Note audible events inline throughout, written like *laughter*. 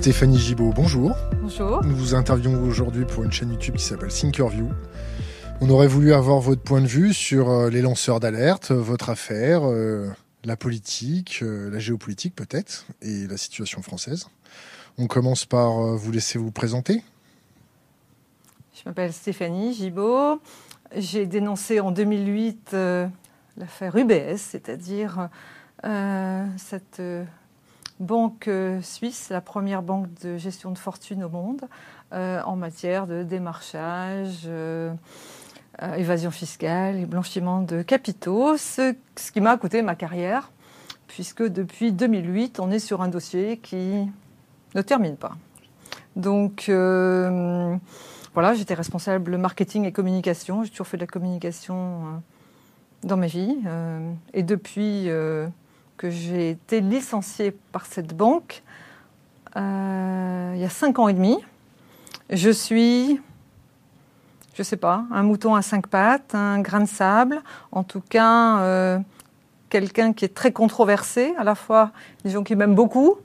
Stéphanie Gibaud, bonjour. Bonjour. Nous vous interviewons aujourd'hui pour une chaîne YouTube qui s'appelle Thinkerview. On aurait voulu avoir votre point de vue sur euh, les lanceurs d'alerte, euh, votre affaire, euh, la politique, la géopolitique peut-être, et la situation française. On commence par vous laisser vous présenter. Je m'appelle Stéphanie Gibaud. J'ai dénoncé en 2008 l'affaire UBS, c'est-à-dire cette banque suisse, la première banque de gestion de fortune au monde, en matière de démarchage euh, évasion fiscale et blanchiment de capitaux, ce, qui m'a coûté ma carrière, puisque depuis 2008, on est sur un dossier qui ne termine pas. Donc euh, voilà, j'étais responsable marketing et communication, j'ai toujours fait de la communication euh, dans ma vie, et depuis que j'ai été licenciée par cette banque, il y a cinq ans et demi, je suis je sais pas, un mouton à cinq pattes, un grain de sable, en tout cas euh, quelqu'un qui est très controversé, à la fois des gens qui m'aiment beaucoup,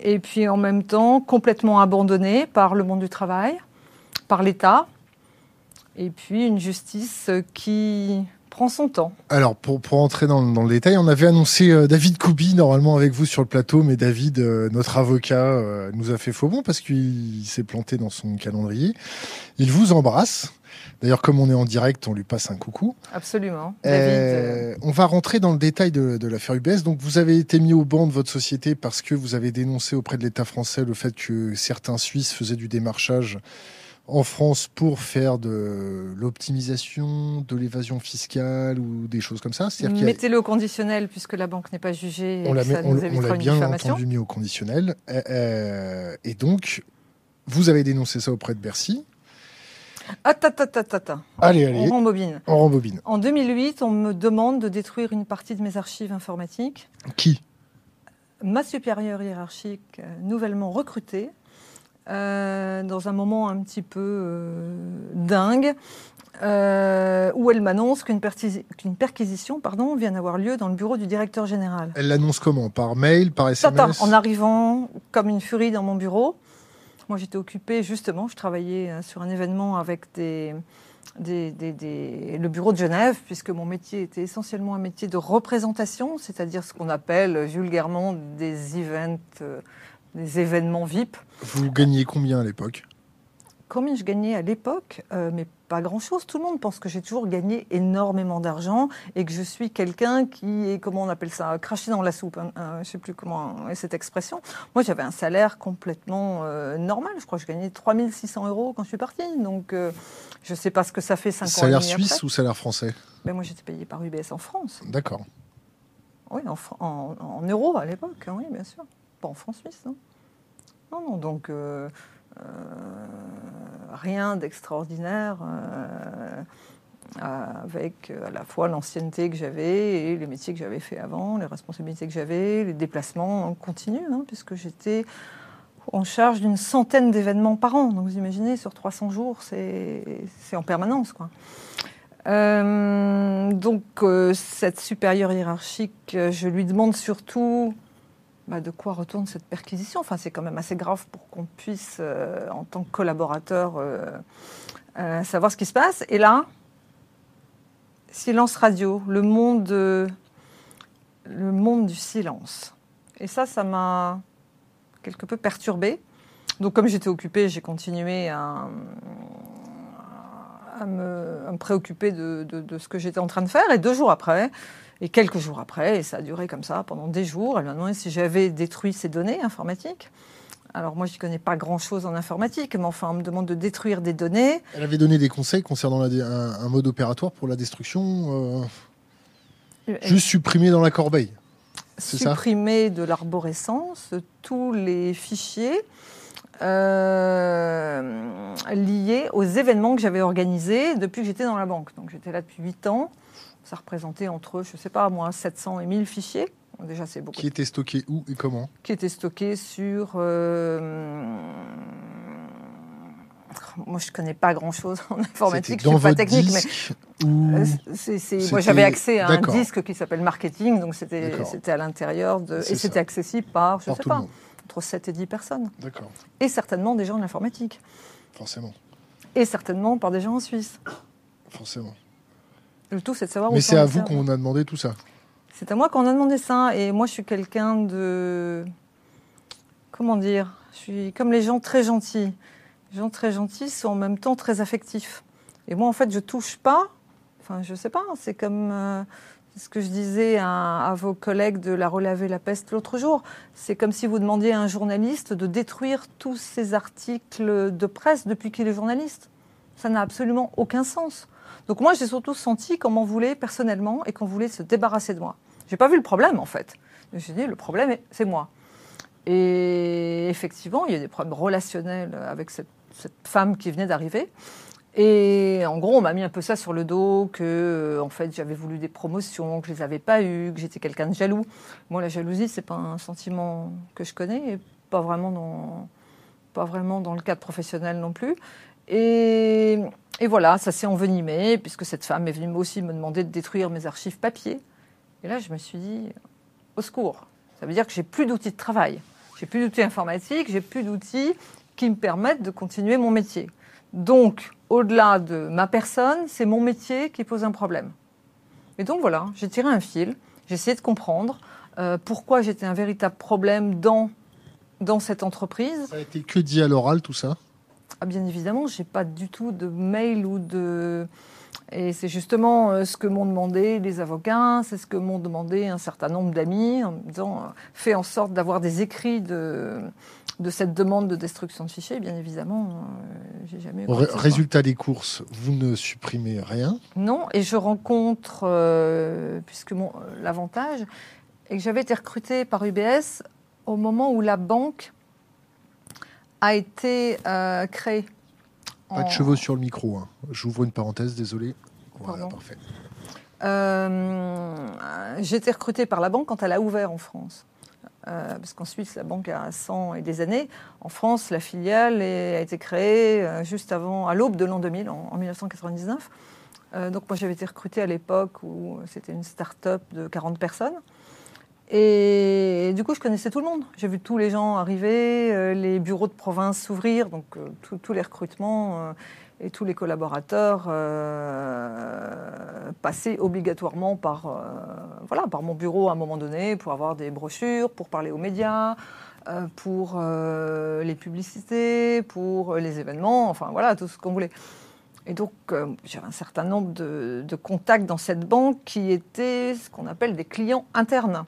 et puis en même temps complètement abandonné par le monde du travail, par l'État, et puis une justice qui prend son temps. Alors, pour, pour entrer dans, le détail, on avait annoncé euh, David Koubi, normalement avec vous sur le plateau, mais David, euh, notre avocat, euh, nous a fait faux bon parce qu'il s'est planté dans son calendrier. Il vous embrasse. D'ailleurs, comme on est en direct, on lui passe un coucou. Absolument. David, on va rentrer dans le détail de, de l'affaire UBS. Donc, vous avez été mis au banc de votre société parce que vous avez dénoncé auprès de l'État français le fait que certains Suisses faisaient du démarchage en France pour faire de l'optimisation, de l'évasion fiscale ou des choses comme ça Mettez-le au conditionnel puisque la banque n'est pas jugée. on l'a bien entendu mis au conditionnel. Euh, euh, et donc, vous avez dénoncé ça auprès de Bercy. Attends, attends, attends. Allez, allez. On rembobine. On rembobine. En 2008, on me demande de détruire une partie de mes archives informatiques. Qui? Ma supérieure hiérarchique, euh, nouvellement recrutée, euh, dans un moment un petit peu euh, dingue, euh, où elle m'annonce qu'une, perquisition pardon, vient d'avoir lieu dans le bureau du directeur général. Elle l'annonce comment? Par mail, par SMS En arrivant comme une furie dans mon bureau. Moi, j'étais occupée, justement, je travaillais sur un événement avec des, le bureau de Genève, puisque mon métier était essentiellement un métier de représentation, c'est-à-dire ce qu'on appelle vulgairement des events des événements VIP. Vous gagniez combien à l'époque? Combien je gagnais à l'époque? Euh, Mais pas grand-chose. Tout le monde pense que j'ai toujours gagné énormément d'argent et que je suis quelqu'un qui est, comment on appelle ça, craché dans la soupe. Hein, euh, je ne sais plus comment est cette expression. Moi, j'avais un salaire complètement euh, normal. Je crois que je gagnais 3600 euros quand je suis partie. Donc, je ne sais pas ce que ça fait 5 ans. Salaire suisse ou salaire français? Ben, Moi, j'étais payé par UBS en France. D'accord. Oui, en, en euros à l'époque, hein, oui, bien sûr pas en France suisse. Non, non, non donc euh, euh, rien d'extraordinaire euh, avec à la fois l'ancienneté que j'avais et les métiers que j'avais fait avant, les responsabilités que j'avais, les déplacements continus, hein, puisque j'étais en charge d'une centaine d'événements par an. Donc vous imaginez, sur 300 jours, c'est en permanence. Quoi. donc cette supérieure hiérarchique, je lui demande surtout bah, de quoi retourne cette perquisition. Enfin, c'est quand même assez grave pour qu'on puisse, euh, en tant que collaborateur, euh, euh, savoir ce qui se passe. Et là, silence radio, le monde, le monde du silence. Et ça, ça m'a quelque peu perturbée. Donc, comme j'étais occupée, j'ai continué à, me, préoccuper de, de, ce que j'étais en train de faire. Et deux jours après, et quelques jours après, et ça a duré comme ça pendant des jours, elle m'a demandé si j'avais détruit ces données informatiques. Alors moi, je n'y connais pas grand-chose en informatique, mais enfin, on me demande de détruire des données. Elle avait donné des conseils concernant un, mode opératoire pour la destruction, euh, juste supprimer dans la corbeille. Supprimer de l'arborescence tous les fichiers euh, liés aux événements que j'avais organisés depuis que j'étais dans la banque. Donc j'étais là depuis 8 ans. Ça représentait entre, je ne sais pas, moi, 700 et 1000 fichiers. Déjà, c'est beaucoup. Qui étaient stockés où et comment? Qui étaient stockés sur. Euh, moi, je ne connais pas grand-chose *laughs* en informatique, je ne suis pas technique, mais euh, moi j'avais accès à un disque qui s'appelle marketing, donc c'était à l'intérieur de et c'était accessible par je ne sais pas entre 7 et 10 personnes. D'accord. Et certainement des gens de l'informatique. Forcément. Et certainement par des gens en Suisse. Forcément. Le tout, c'est de savoir où Mais c'est à vous qu'on a demandé tout ça. C'est à moi qu'on a demandé ça. Et moi, je suis quelqu'un de. Comment dire Je suis comme les gens très gentils. Les gens très gentils sont en même temps très affectifs. Et moi, en fait, je touche pas. Enfin, je sais pas. C'est comme euh, ce que je disais à, à vos collègues de la Relaver la peste l'autre jour. C'est comme si vous demandiez à un journaliste de détruire tous ses articles de presse depuis qu'il est journaliste. Ça n'a absolument aucun sens. Donc moi, j'ai surtout senti qu'on m'en voulait personnellement et qu'on voulait se débarrasser de moi. J'ai pas vu le problème en fait. J'ai dit le problème, c'est moi. Et effectivement, il y a des problèmes relationnels avec cette, femme qui venait d'arriver. Et en gros, on m'a mis un peu ça sur le dos, que euh, en fait j'avais voulu des promotions, que je les avais pas eues, que j'étais quelqu'un de jaloux. Moi, la jalousie, c'est pas un sentiment que je connais, et pas vraiment dans, pas vraiment dans le cadre professionnel non plus. Et, et voilà, ça s'est envenimé, puisque cette femme est venue aussi me demander de détruire mes archives papier. Et là, je me suis dit, au secours. Ça veut dire que j'ai plus d'outils de travail. J'ai plus d'outils informatiques, j'ai plus d'outils qui me permettent de continuer mon métier. Donc, au-delà de ma personne, c'est mon métier qui pose un problème. Et donc voilà, j'ai tiré un fil, j'ai essayé de comprendre euh, pourquoi j'étais un véritable problème dans, dans cette entreprise. Ça a été que dit à l'oral, tout ça? Ah, bien évidemment, j'ai pas du tout de mail ou de. Et c'est justement euh, ce que m'ont demandé les avocats, c'est ce que m'ont demandé un certain nombre d'amis en me disant euh, fais en sorte d'avoir des écrits de, de cette demande de destruction de fichiers. Bien évidemment, euh, j'ai jamais. Ré-. Résultat des courses, vous ne supprimez rien? Non, et je rencontre, euh, puisque mon- l'avantage est que j'avais été recrutée par UBS au moment où la banque a été euh, créée. Pas de cheveux sur le micro. hein. J'ouvre une parenthèse, désolé. Voilà, Pardon. parfait. Euh, j'ai été recrutée par la banque quand elle a ouvert en France. Euh, parce qu'en Suisse, la banque a 100 et des années. En France, la filiale est- a été créée juste avant, à l'aube de l'an 2000, en, en 1999. Euh, donc moi, j'avais été recrutée à l'époque où c'était une start-up de 40 personnes. Et, du coup, je connaissais tout le monde. J'ai vu tous les gens arriver, euh, les bureaux de province s'ouvrir, donc euh, tous- les recrutements euh, et tous les collaborateurs passer obligatoirement par, voilà, par mon bureau à un moment donné pour avoir des brochures, pour parler aux médias, pour les publicités, pour les événements, enfin voilà, tout ce qu'on voulait. Et donc, euh, j'avais un certain nombre de contacts dans cette banque qui étaient ce qu'on appelle des clients internes.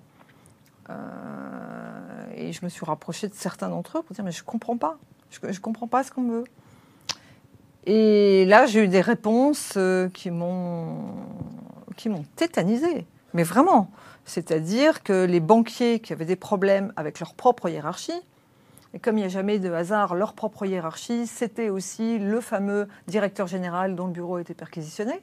Euh, et je me suis rapprochée de certains d'entre eux pour dire, mais je comprends pas. Je, je comprends pas ce qu'on veut. Et là, j'ai eu des réponses euh, qui m'ont qui m'ont tétanisée. Mais vraiment. C'est-à-dire que les banquiers qui avaient des problèmes avec leur propre hiérarchie, et comme il n'y a jamais de hasard, leur propre hiérarchie, c'était aussi le fameux directeur général dont le bureau était perquisitionné,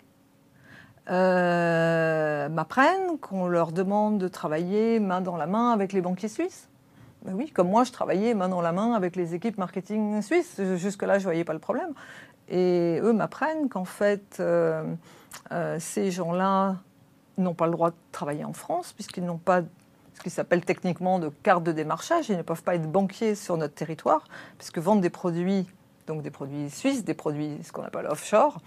euh, m'apprennent qu'on leur demande de travailler main dans la main avec les banquiers suisses. Ben oui, comme moi, je travaillais main dans la main avec les équipes marketing suisses. Jusque-là, je ne voyais pas le problème. Et eux m'apprennent qu'en fait, euh, euh, ces gens-là n'ont pas le droit de travailler en France, puisqu'ils n'ont pas ce qui s'appelle techniquement de carte de démarchage. Ils ne peuvent pas être banquiers sur notre territoire, puisque vendre des produits, donc des produits suisses, des produits, ce qu'on appelle offshore,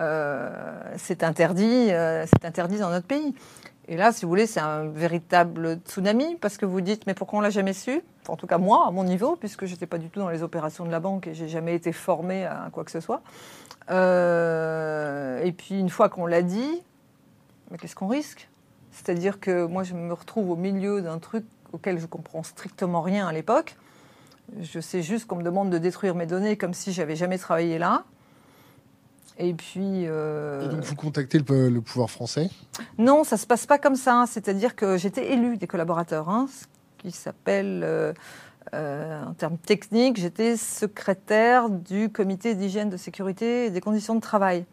euh, c'est interdit, euh, c'est interdit dans notre pays. Et là, si vous voulez, c'est un véritable tsunami parce que vous dites, mais pourquoi on l'a jamais su? En tout cas, moi, à mon niveau, puisque j'étais pas du tout dans les opérations de la banque et j'ai jamais été formée à quoi que ce soit. Euh, et puis, une fois qu'on l'a dit, mais qu'est-ce qu'on risque? C'est-à-dire que moi, je me retrouve au milieu d'un truc auquel je comprends strictement rien à l'époque. Je sais juste qu'on me demande de détruire mes données comme si j'avais jamais travaillé là. Et puis. euh, Et donc vous contactez le, le pouvoir français? Non, ça se passe pas comme ça. C'est-à-dire que j'étais élue des collaborateurs, hein, ce qui s'appelle, euh, euh, en termes techniques, j'étais secrétaire du comité d'hygiène, de sécurité et des conditions de travail.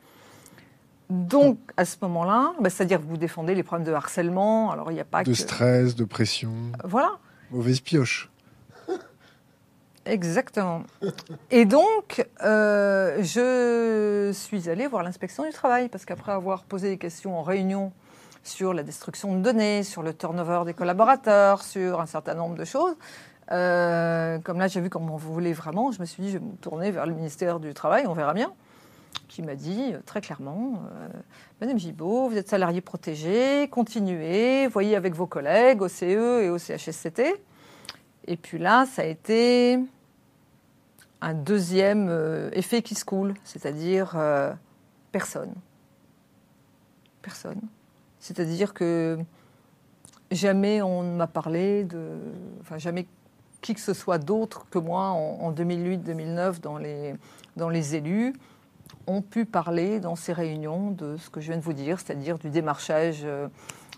Donc, à ce moment-là, bah, c'est-à-dire que vous défendez les problèmes de harcèlement. Alors, il n'y a pas De que. stress, de pression, Voilà. mauvaise pioche. Exactement. Et donc, euh, je suis allée voir l'inspection du travail, parce qu'après avoir posé des questions en réunion sur la destruction de données, sur le turnover des collaborateurs, sur un certain nombre de choses, comme là, j'ai vu comment vous voulez vraiment, je me suis dit, je vais me tourner vers le ministère du Travail, on verra bien qui m'a dit très clairement Madame Gibault, vous êtes salarié protégé, continuez, voyez avec vos collègues au CE et au CHSCT. Et puis là, ça a été un deuxième euh, effet qui se coule, c'est-à-dire euh, personne. Personne. C'est-à-dire que jamais on ne m'a parlé de. Enfin, jamais qui que ce soit d'autre que moi en, 2008-2009 dans les, dans les élus ont pu parler dans ces réunions de ce que je viens de vous dire, c'est-à-dire du démarchage. Euh,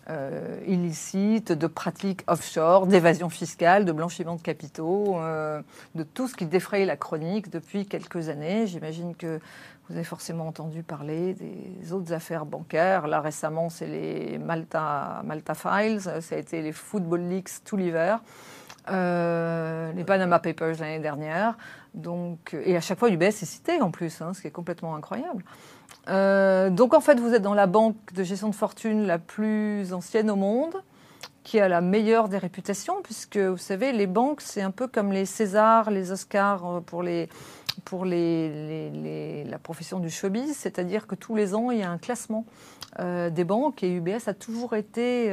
euh, illicites, de pratiques offshore, d'évasion fiscale, de blanchiment de capitaux, euh, de tout ce qui défraye la chronique depuis quelques années. J'imagine que vous avez forcément entendu parler des autres affaires bancaires. Là, récemment, c'est les Malta, Malta Files, ça a été les Football Leaks tout l'hiver. Euh, les Panama Papers l'année dernière. Donc, et à chaque fois, UBS est cité en plus, hein, ce qui est complètement incroyable. Euh, donc en fait, vous êtes dans la banque de gestion de fortune la plus ancienne au monde, qui a la meilleure des réputations, puisque vous savez, les banques, c'est un peu comme les Césars, les Oscars euh, pour, les, pour les, la profession du showbiz, c'est-à-dire que tous les ans, il y a un classement euh, des banques, et UBS a toujours été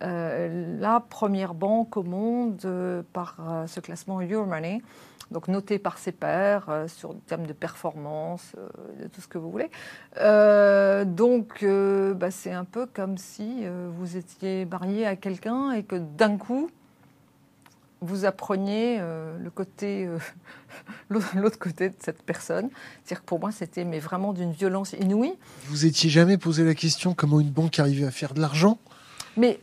la première banque au monde par ce classement Euromoney donc noté par ses pairs euh, sur le termes de performance, euh, de tout ce que vous voulez. Euh, donc bah, c'est un peu comme si vous étiez marié à quelqu'un et que d'un coup, vous appreniez le côté, *laughs* l'autre côté de cette personne. C'est-à-dire que pour moi, c'était mais vraiment d'une violence inouïe. Vous étiez jamais posé la question comment une banque arrivait à faire de l'argent? Mais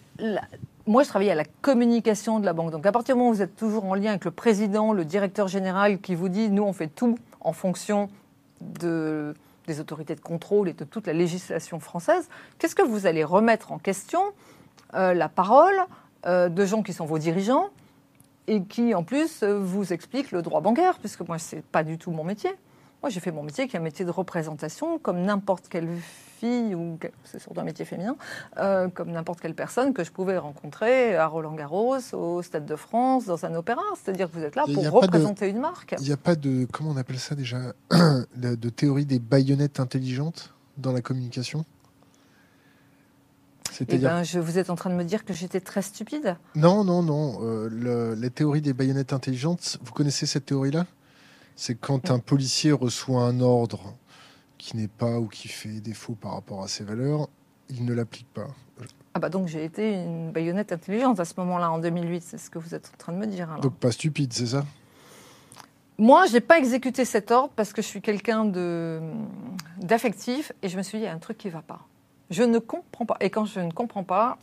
moi, je travaillais à la communication de la banque. Donc, à partir du moment où vous êtes toujours en lien avec le président, le directeur général qui vous dit, nous, on fait tout en fonction de, des autorités de contrôle et de toute la législation française, qu'est-ce que vous allez remettre en question euh, la parole euh, de gens qui sont vos dirigeants et qui, en plus, vous expliquent le droit bancaire, puisque moi, ce n'est pas du tout mon métier. Moi, j'ai fait mon métier qui est un métier de représentation, comme n'importe quelle fille, ou c'est surtout un métier féminin, euh, comme n'importe quelle personne que je pouvais rencontrer à Roland Garros, au Stade de France, dans un opéra. C'est-à-dire que vous êtes là pour représenter une marque. Il n'y a pas de, comment on appelle ça déjà, *clears throat* de théorie des baïonnettes intelligentes dans la communication? Eh ben, je, vous êtes en train de me dire que j'étais très stupide Non, non, non. Euh, la théorie des baïonnettes intelligentes, vous connaissez cette théorie-là? C'est quand un policier reçoit un ordre qui n'est pas ou qui fait défaut par rapport à ses valeurs, il ne l'applique pas. Ah bah donc j'ai été une baïonnette intelligente à ce moment-là, en 2008, c'est ce que vous êtes en train de me dire. Donc pas stupide, c'est ça? Moi, je n'ai pas exécuté cet ordre parce que je suis quelqu'un d'affectif et je me suis dit, il y a un truc qui ne va pas. Je ne comprends pas. Et quand je ne comprends pas,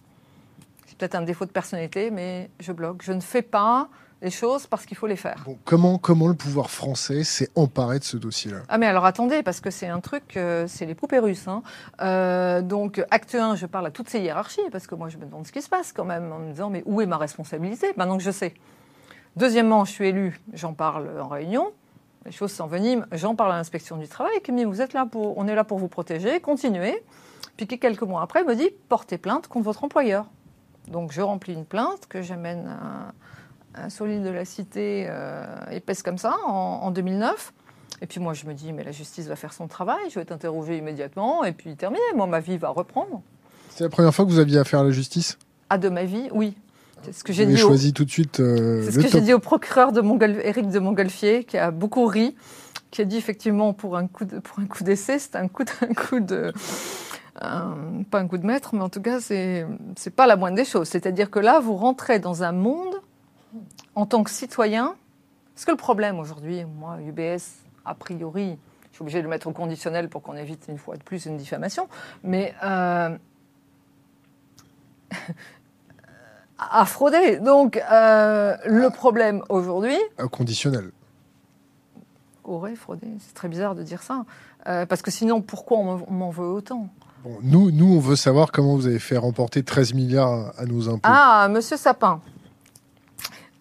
c'est peut-être un défaut de personnalité, mais je bloque. Je ne fais pas les choses parce qu'il faut les faire. comment, comment le pouvoir français s'est emparé de ce dossier-là? Ah mais alors attendez, parce que c'est un truc, euh, c'est les poupées russes. Hein. Euh, donc acte 1, je parle à toutes ces hiérarchies, parce que moi je me demande ce qui se passe quand même, en me disant mais où est ma responsabilité? Maintenant que je sais Deuxièmement, je suis élu, j'en parle en réunion, les choses s'enveniment, j'en parle à l'inspection du travail, qui me dit vous êtes là pour, on est là pour vous protéger, continuez. Puis quelques mois après, me dit portez plainte contre votre employeur. Donc je remplis une plainte que j'amène à un solide de la cité euh, épaisse comme ça en, 2009. Et puis moi, je me dis, mais la justice va faire son travail, je vais être interrogé immédiatement, et puis terminé. Moi, ma vie va reprendre. C'est la première fois que vous aviez affaire à la justice? Ah, de ma vie, oui. C'est ce que j'ai dit. choisi tout de suite. Euh, c'est ce que j'ai dit au procureur de Montgol... Éric de Montgolfier, qui a beaucoup ri, qui a dit effectivement pour un coup de... pour un coup d'essai, c'est un coup de, un coup de pas un coup de maître, mais en tout cas, c'est c'est pas la moindre des choses. C'est-à-dire que là, vous rentrez dans un monde en tant que citoyen, est-ce que le problème aujourd'hui, moi, UBS, a priori, je suis obligé de le mettre au conditionnel pour qu'on évite une fois de plus une diffamation, mais euh, *laughs* à frauder. Donc, euh, le problème aujourd'hui. Au conditionnel. Aurait fraudé. C'est très bizarre de dire ça. Euh, parce que sinon, pourquoi on m'en veut autant? Bon, nous, nous, on veut savoir comment vous avez fait remporter 13 milliards à nos impôts. Ah, monsieur Sapin.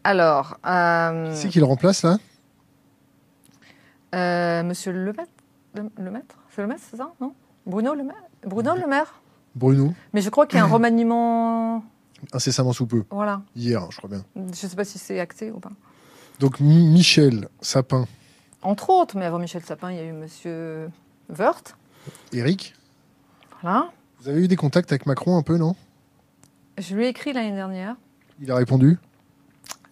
Alors. Euh, c'est qui le remplace là euh, Monsieur Le Maître, le, Maître C'est le Maître, c'est ça Non Bruno Le Maître Bruno Le Maire Bruno. Mais je crois qu'il y a un *clears throat* remaniement. Incessamment sous peu. Voilà. Hier, je crois bien. Je ne sais pas si c'est acté ou pas. Donc Michel Sapin. Entre autres, mais avant Michel Sapin, il y a eu Monsieur Wörth. Eric. Voilà. Vous avez eu des contacts avec Macron un peu, non? Je lui ai écrit l'année dernière. Il a répondu?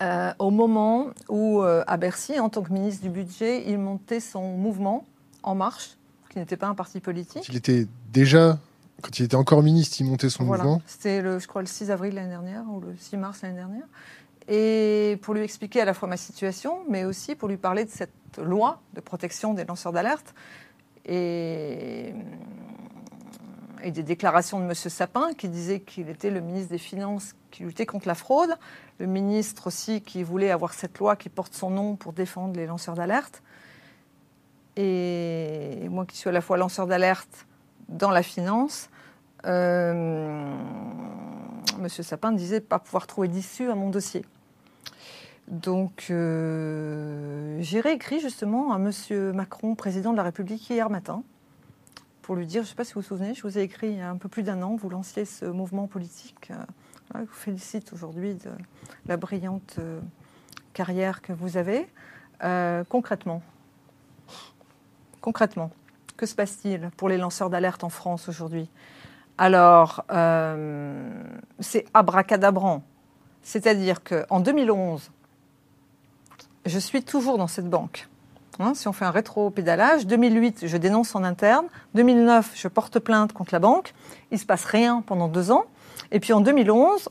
Euh, Au moment où, euh, à Bercy, en tant que ministre du Budget, il montait son mouvement En Marche, qui n'était pas un parti politique. Il était déjà, quand il était encore ministre, il montait son voilà. mouvement C'était, je crois, le 6 avril l'année dernière, ou le 6 mars l'année dernière. Et pour lui expliquer à la fois ma situation, mais aussi pour lui parler de cette loi de protection des lanceurs d'alerte. Et et des déclarations de M. Sapin qui disait qu'il était le ministre des Finances qui luttait contre la fraude, le ministre aussi qui voulait avoir cette loi qui porte son nom pour défendre les lanceurs d'alerte. Et moi qui suis à la fois lanceur d'alerte dans la finance, euh, M. Sapin disait pas pouvoir trouver d'issue à mon dossier. Donc euh, j'ai réécrit justement à M. Macron, président de la République, hier matin, pour lui dire, je ne sais pas si vous vous souvenez, je vous ai écrit il y a un peu plus d'un an, vous lanciez ce mouvement politique. Je vous félicite aujourd'hui de la brillante euh, carrière que vous avez. Euh, concrètement, concrètement, que se passe-t-il pour les lanceurs d'alerte en France aujourd'hui? Alors, euh, c'est abracadabrant. C'est-à-dire qu'en 2011, je suis toujours dans cette banque. Hein, si on fait un rétro-pédalage, 2008, je dénonce en interne. 2009, je porte plainte contre la banque. Il ne se passe rien pendant deux ans. Et puis en 2011,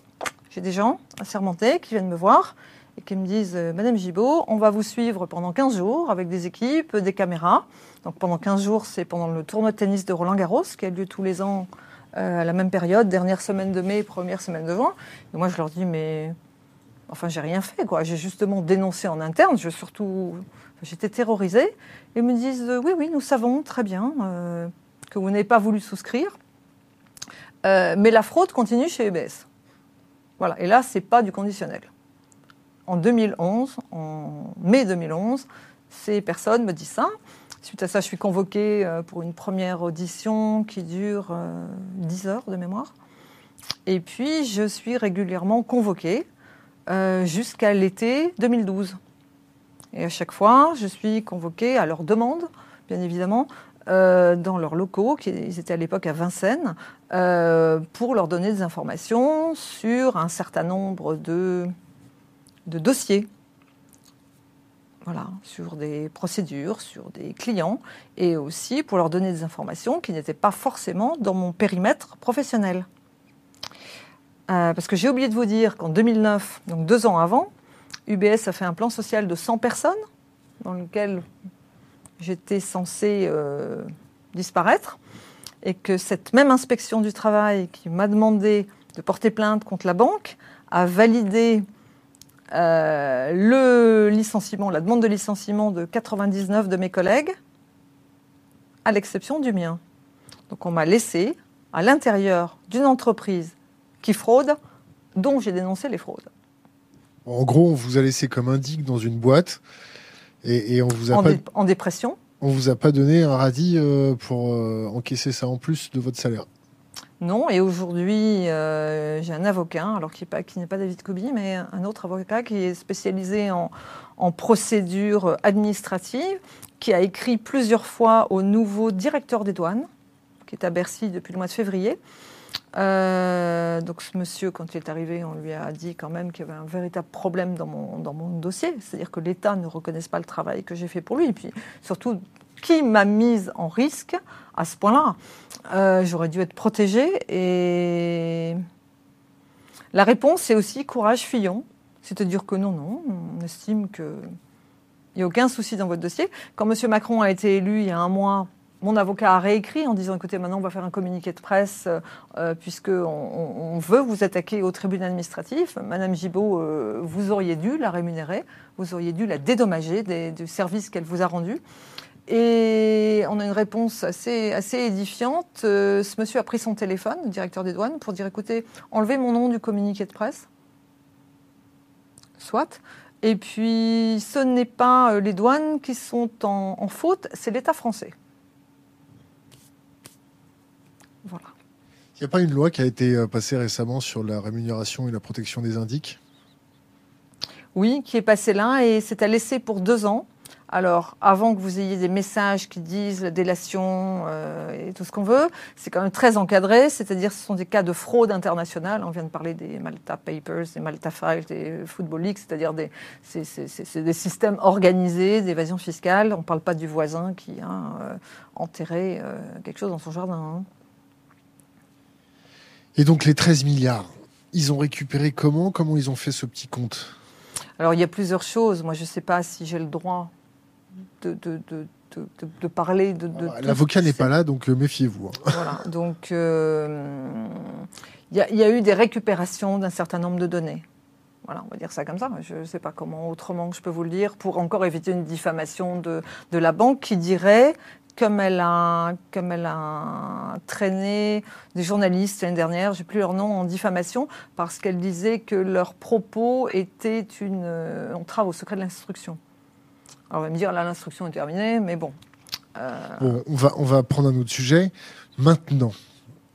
j'ai des gens assermentés qui viennent me voir et qui me disent euh, Madame Gibault, on va vous suivre pendant 15 jours avec des équipes, des caméras. Donc pendant 15 jours, c'est pendant le tournoi de tennis de Roland Garros qui a lieu tous les ans euh, à la même période, dernière semaine de mai, première semaine de juin. Et moi, je leur dis Mais enfin, j'ai rien fait, quoi. J'ai justement dénoncé en interne. Je surtout J'étais terrorisée. Ils me disent euh, Oui, oui, nous savons très bien que vous n'avez pas voulu souscrire, euh, mais la fraude continue chez UBS. Voilà, et là, ce n'est pas du conditionnel. En 2011, en mai 2011, ces personnes me disent ça. Suite à ça, je suis convoquée pour une première audition qui dure 10 heures de mémoire. Et puis, je suis régulièrement convoquée jusqu'à l'été 2012. Et à chaque fois, je suis convoquée à leur demande, bien évidemment, euh, dans leurs locaux, qui étaient à l'époque à Vincennes, euh, pour leur donner des informations sur un certain nombre de, de dossiers. Voilà, sur des procédures, sur des clients, et aussi pour leur donner des informations qui n'étaient pas forcément dans mon périmètre professionnel. Euh, parce que j'ai oublié de vous dire qu'en 2009, donc deux ans avant, UBS a fait un plan social de 100 personnes dans lequel j'étais censée euh, disparaître et que cette même inspection du travail qui m'a demandé de porter plainte contre la banque a validé euh, le licenciement, la demande de licenciement de 99 de mes collègues, à l'exception du mien. Donc on m'a laissé à l'intérieur d'une entreprise qui fraude, dont j'ai dénoncé les fraudes. En gros, on vous a laissé comme indique dans une boîte et, on vous a en, pas, en dépression. On vous a pas donné un radis euh, pour euh, encaisser ça en plus de votre salaire? Non, et aujourd'hui, euh, j'ai un avocat, alors qui n'est pas, David Koubi, mais un autre avocat qui est spécialisé en, en procédure administrative, qui a écrit plusieurs fois au nouveau directeur des douanes, qui est à Bercy depuis le mois de février, euh, donc ce monsieur, quand il est arrivé, on lui a dit quand même qu'il y avait un véritable problème dans mon, dans mon dossier, c'est-à-dire que l'État ne reconnaisse pas le travail que j'ai fait pour lui, et puis surtout, qui m'a mise en risque à ce point-là? Euh, J'aurais dû être protégée, et la réponse, c'est aussi courage Fillon, c'est-à-dire que non, non, on estime qu'il n'y a aucun souci dans votre dossier. Quand M. Macron a été élu il y a un mois, mon avocat a réécrit en disant écoutez, maintenant on va faire un communiqué de presse euh, euh veut vous attaquer au tribunal administratif. Madame Gibault, euh, vous auriez dû la rémunérer, vous auriez dû la dédommager du service qu'elle vous a rendu. Et on a une réponse assez, assez édifiante. Euh, ce monsieur a pris son téléphone, le directeur des douanes, pour dire écoutez, enlevez mon nom du communiqué de presse. Soit. Et puis, ce n'est pas les douanes qui sont en faute, c'est l'État français. Il n'y a pas une loi qui a été euh, passée récemment sur la rémunération et la protection des indiques? Oui, qui est passée là et c'est à laisser pour deux ans. Alors, avant que vous ayez des messages qui disent la délation euh, et tout ce qu'on veut, c'est quand même très encadré, c'est-à-dire ce sont des cas de fraude internationale. On vient de parler des Malta Papers, des Malta Files, des Football Leaks, c'est-à-dire des, c'est, des systèmes organisés d'évasion fiscale. On ne parle pas du voisin qui a euh, enterré euh, quelque chose dans son jardin. Hein. Et donc les 13 milliards, ils ont récupéré comment? Comment ils ont fait ce petit compte? Alors il y a plusieurs choses. Moi je ne sais pas si j'ai le droit de, de, de, de parler de. Ah, l'avocat n'est pas là, donc euh, méfiez-vous. Hein. Voilà, donc euh, il y, y, a eu des récupérations d'un certain nombre de données. Voilà, on va dire ça comme ça. Je ne sais pas comment autrement je peux vous le dire pour encore éviter une diffamation de, de la banque qui dirait comme elle a, comme elle a traîné des journalistes l'année dernière, j'ai plus leur nom, en diffamation, parce qu'elle disait que leurs propos étaient une euh, entrave au secret de l'instruction. Alors on va me dire, là, l'instruction est terminée, mais bon. Euh, bon on, va, on va prendre un autre sujet. Maintenant,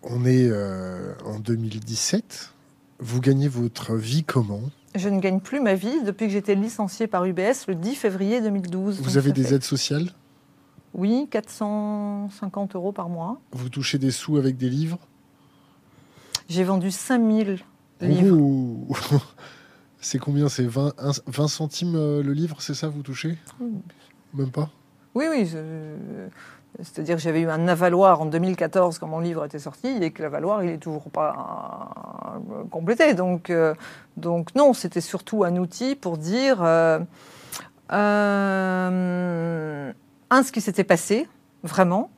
on est euh, en 2017. Vous gagnez votre vie comment? Je ne gagne plus ma vie depuis que j'ai été licenciée par UBS le 10 février 2012. Vous avez des aides sociales? Oui, 450 euros par mois. Vous touchez des sous avec des livres? J'ai vendu 5000 livres. *laughs* C'est combien? C'est 20, 20, centimes euh, le livre, c'est ça, vous touchez? Même pas? Oui, oui. C'est-à-dire que j'avais eu un avaloir en 2014 quand mon livre était sorti et que l'avaloir, il n'est toujours pas euh, complété. Donc, euh, donc non, c'était surtout un outil pour dire, un, ce qui s'était passé, vraiment,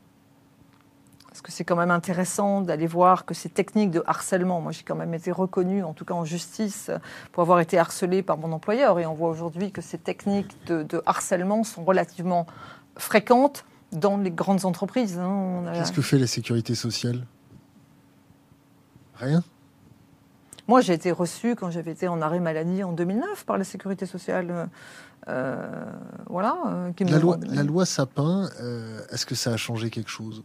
parce que c'est quand même intéressant d'aller voir que ces techniques de harcèlement, moi j'ai quand même été reconnue, en tout cas en justice, pour avoir été harcelée par mon employeur, et on voit aujourd'hui que ces techniques de, harcèlement sont relativement fréquentes dans les grandes entreprises. Hein. Qu'est-ce que fait la sécurité sociale? Rien moi, j'ai été reçue quand j'avais été en arrêt maladie en 2009 par la sécurité sociale. Euh, voilà. Euh, la, loi, la, loi, Sapin, euh, est-ce que ça a changé quelque chose?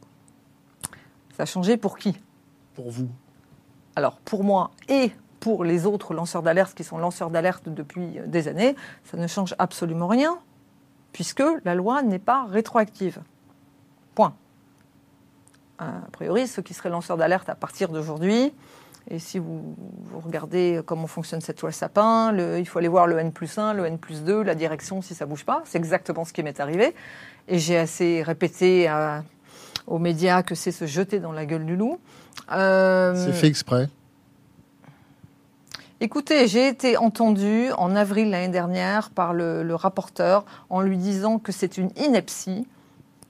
Ça a changé pour qui? Pour vous? Alors, pour moi et pour les autres lanceurs d'alerte qui sont lanceurs d'alerte depuis des années, ça ne change absolument rien, puisque la loi n'est pas rétroactive. Point. A priori, ceux qui seraient lanceurs d'alerte à partir d'aujourd'hui, et si vous, regardez comment fonctionne cette loi Sapin, il faut aller voir le N plus 1, le N plus 2, la direction si ça bouge pas. C'est exactement ce qui m'est arrivé. Et j'ai assez répété à aux médias que c'est se jeter dans la gueule du loup. Euh, c'est fait exprès. Écoutez, j'ai été entendue en avril l'année dernière par le, rapporteur en lui disant que c'est une ineptie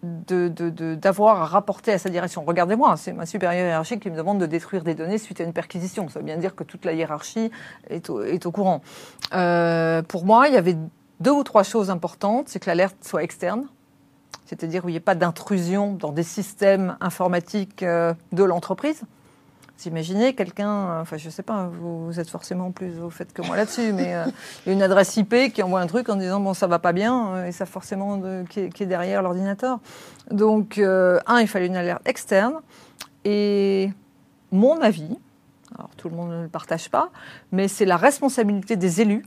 d'avoir à rapporter à sa direction. Regardez-moi, c'est ma supérieure hiérarchique qui me demande de détruire des données suite à une perquisition. Ça veut bien dire que toute la hiérarchie est au, est au courant. Euh, pour moi, il y avait deux ou trois choses importantes. C'est que l'alerte soit externe c'est-à-dire où il n'y ait pas d'intrusion dans des systèmes informatiques euh, de l'entreprise. Vous imaginez quelqu'un, enfin je sais pas, vous, êtes forcément plus au fait que moi là-dessus, mais euh, une adresse IP qui envoie un truc en disant bon ça va pas bien euh, et ça forcément qui, est, derrière l'ordinateur. Donc un, il fallait une alerte externe et mon avis, alors tout le monde ne le partage pas, mais c'est la responsabilité des élus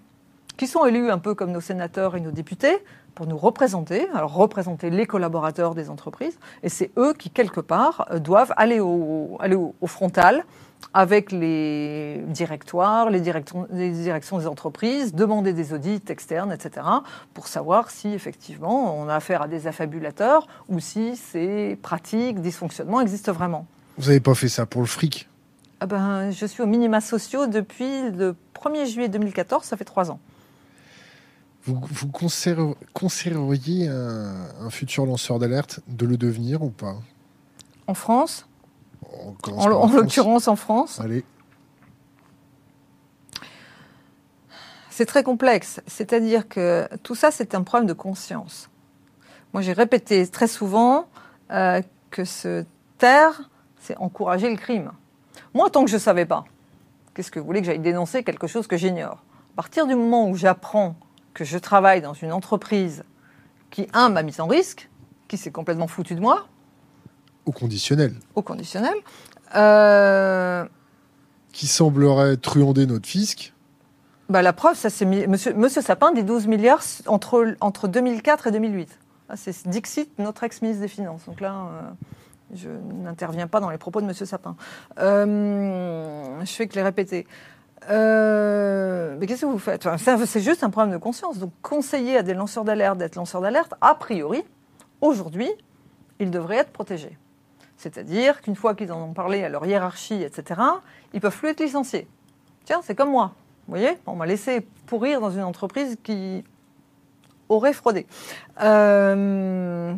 qui sont élus un peu comme nos sénateurs et nos députés, pour nous représenter, alors représenter les collaborateurs des entreprises, et c'est eux qui, quelque part, euh, doivent aller au, aller au, frontal avec les directoires, les directions, les directions des entreprises, demander des audits externes, etc., pour savoir si effectivement on a affaire à des affabulateurs ou si ces pratiques, dysfonctionnements existent vraiment. Vous n'avez pas fait ça pour le fric? Ah ben, Je suis au minima sociaux depuis le 1er juillet 2014, ça fait trois ans. Vous, vous conseilleriez un, futur lanceur d'alerte de le devenir ou pas? En France? En, l'occurrence en France? Allez. C'est très complexe. C'est-à-dire que tout ça, c'est un problème de conscience. Moi, j'ai répété très souvent euh, que se taire, c'est encourager le crime. Moi, tant que je ne savais pas, qu'est-ce que vous voulez que j'aille dénoncer quelque chose que j'ignore? À partir du moment où j'apprends que je travaille dans une entreprise qui, un, m'a mis en risque, qui s'est complètement foutu de moi. Au conditionnel. Au conditionnel. Euh, qui semblerait truander notre fisc. bah, la preuve, ça c'est Monsieur, Monsieur Sapin dit 12 milliards entre, entre 2004 et 2008. Ah, c'est Dixit, notre ex-ministre des Finances. Donc là, euh, je n'interviens pas dans les propos de Monsieur Sapin. Euh, je fais que les répéter. Euh, mais qu'est-ce que vous faites? C'est- juste un problème de conscience. Donc conseiller à des lanceurs d'alerte d'être lanceurs d'alerte, a priori, aujourd'hui, ils devraient être protégés. C'est-à-dire qu'une fois qu'ils en ont parlé à leur hiérarchie, etc., ils peuvent plus être licenciés. Tiens, c'est comme moi. Vous voyez, on m'a laissé pourrir dans une entreprise qui aurait fraudé. Euh,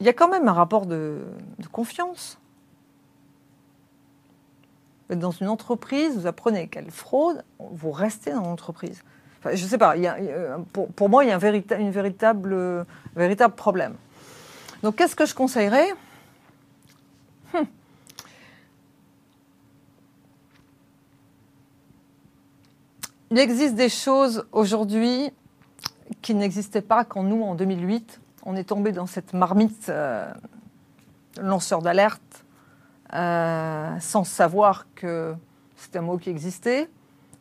Il y a quand même un rapport de confiance. Vous êtes dans une entreprise, vous apprenez qu'elle fraude, vous restez dans l'entreprise. Je ne sais pas, pour, moi, il y a un une véritable, véritable problème. Donc, qu'est-ce que je conseillerais? Hum. Il existe des choses aujourd'hui qui n'existaient pas quand nous, en 2008, on est tombé dans cette marmite euh, lanceur d'alerte euh, sans savoir que c'était un mot qui existait,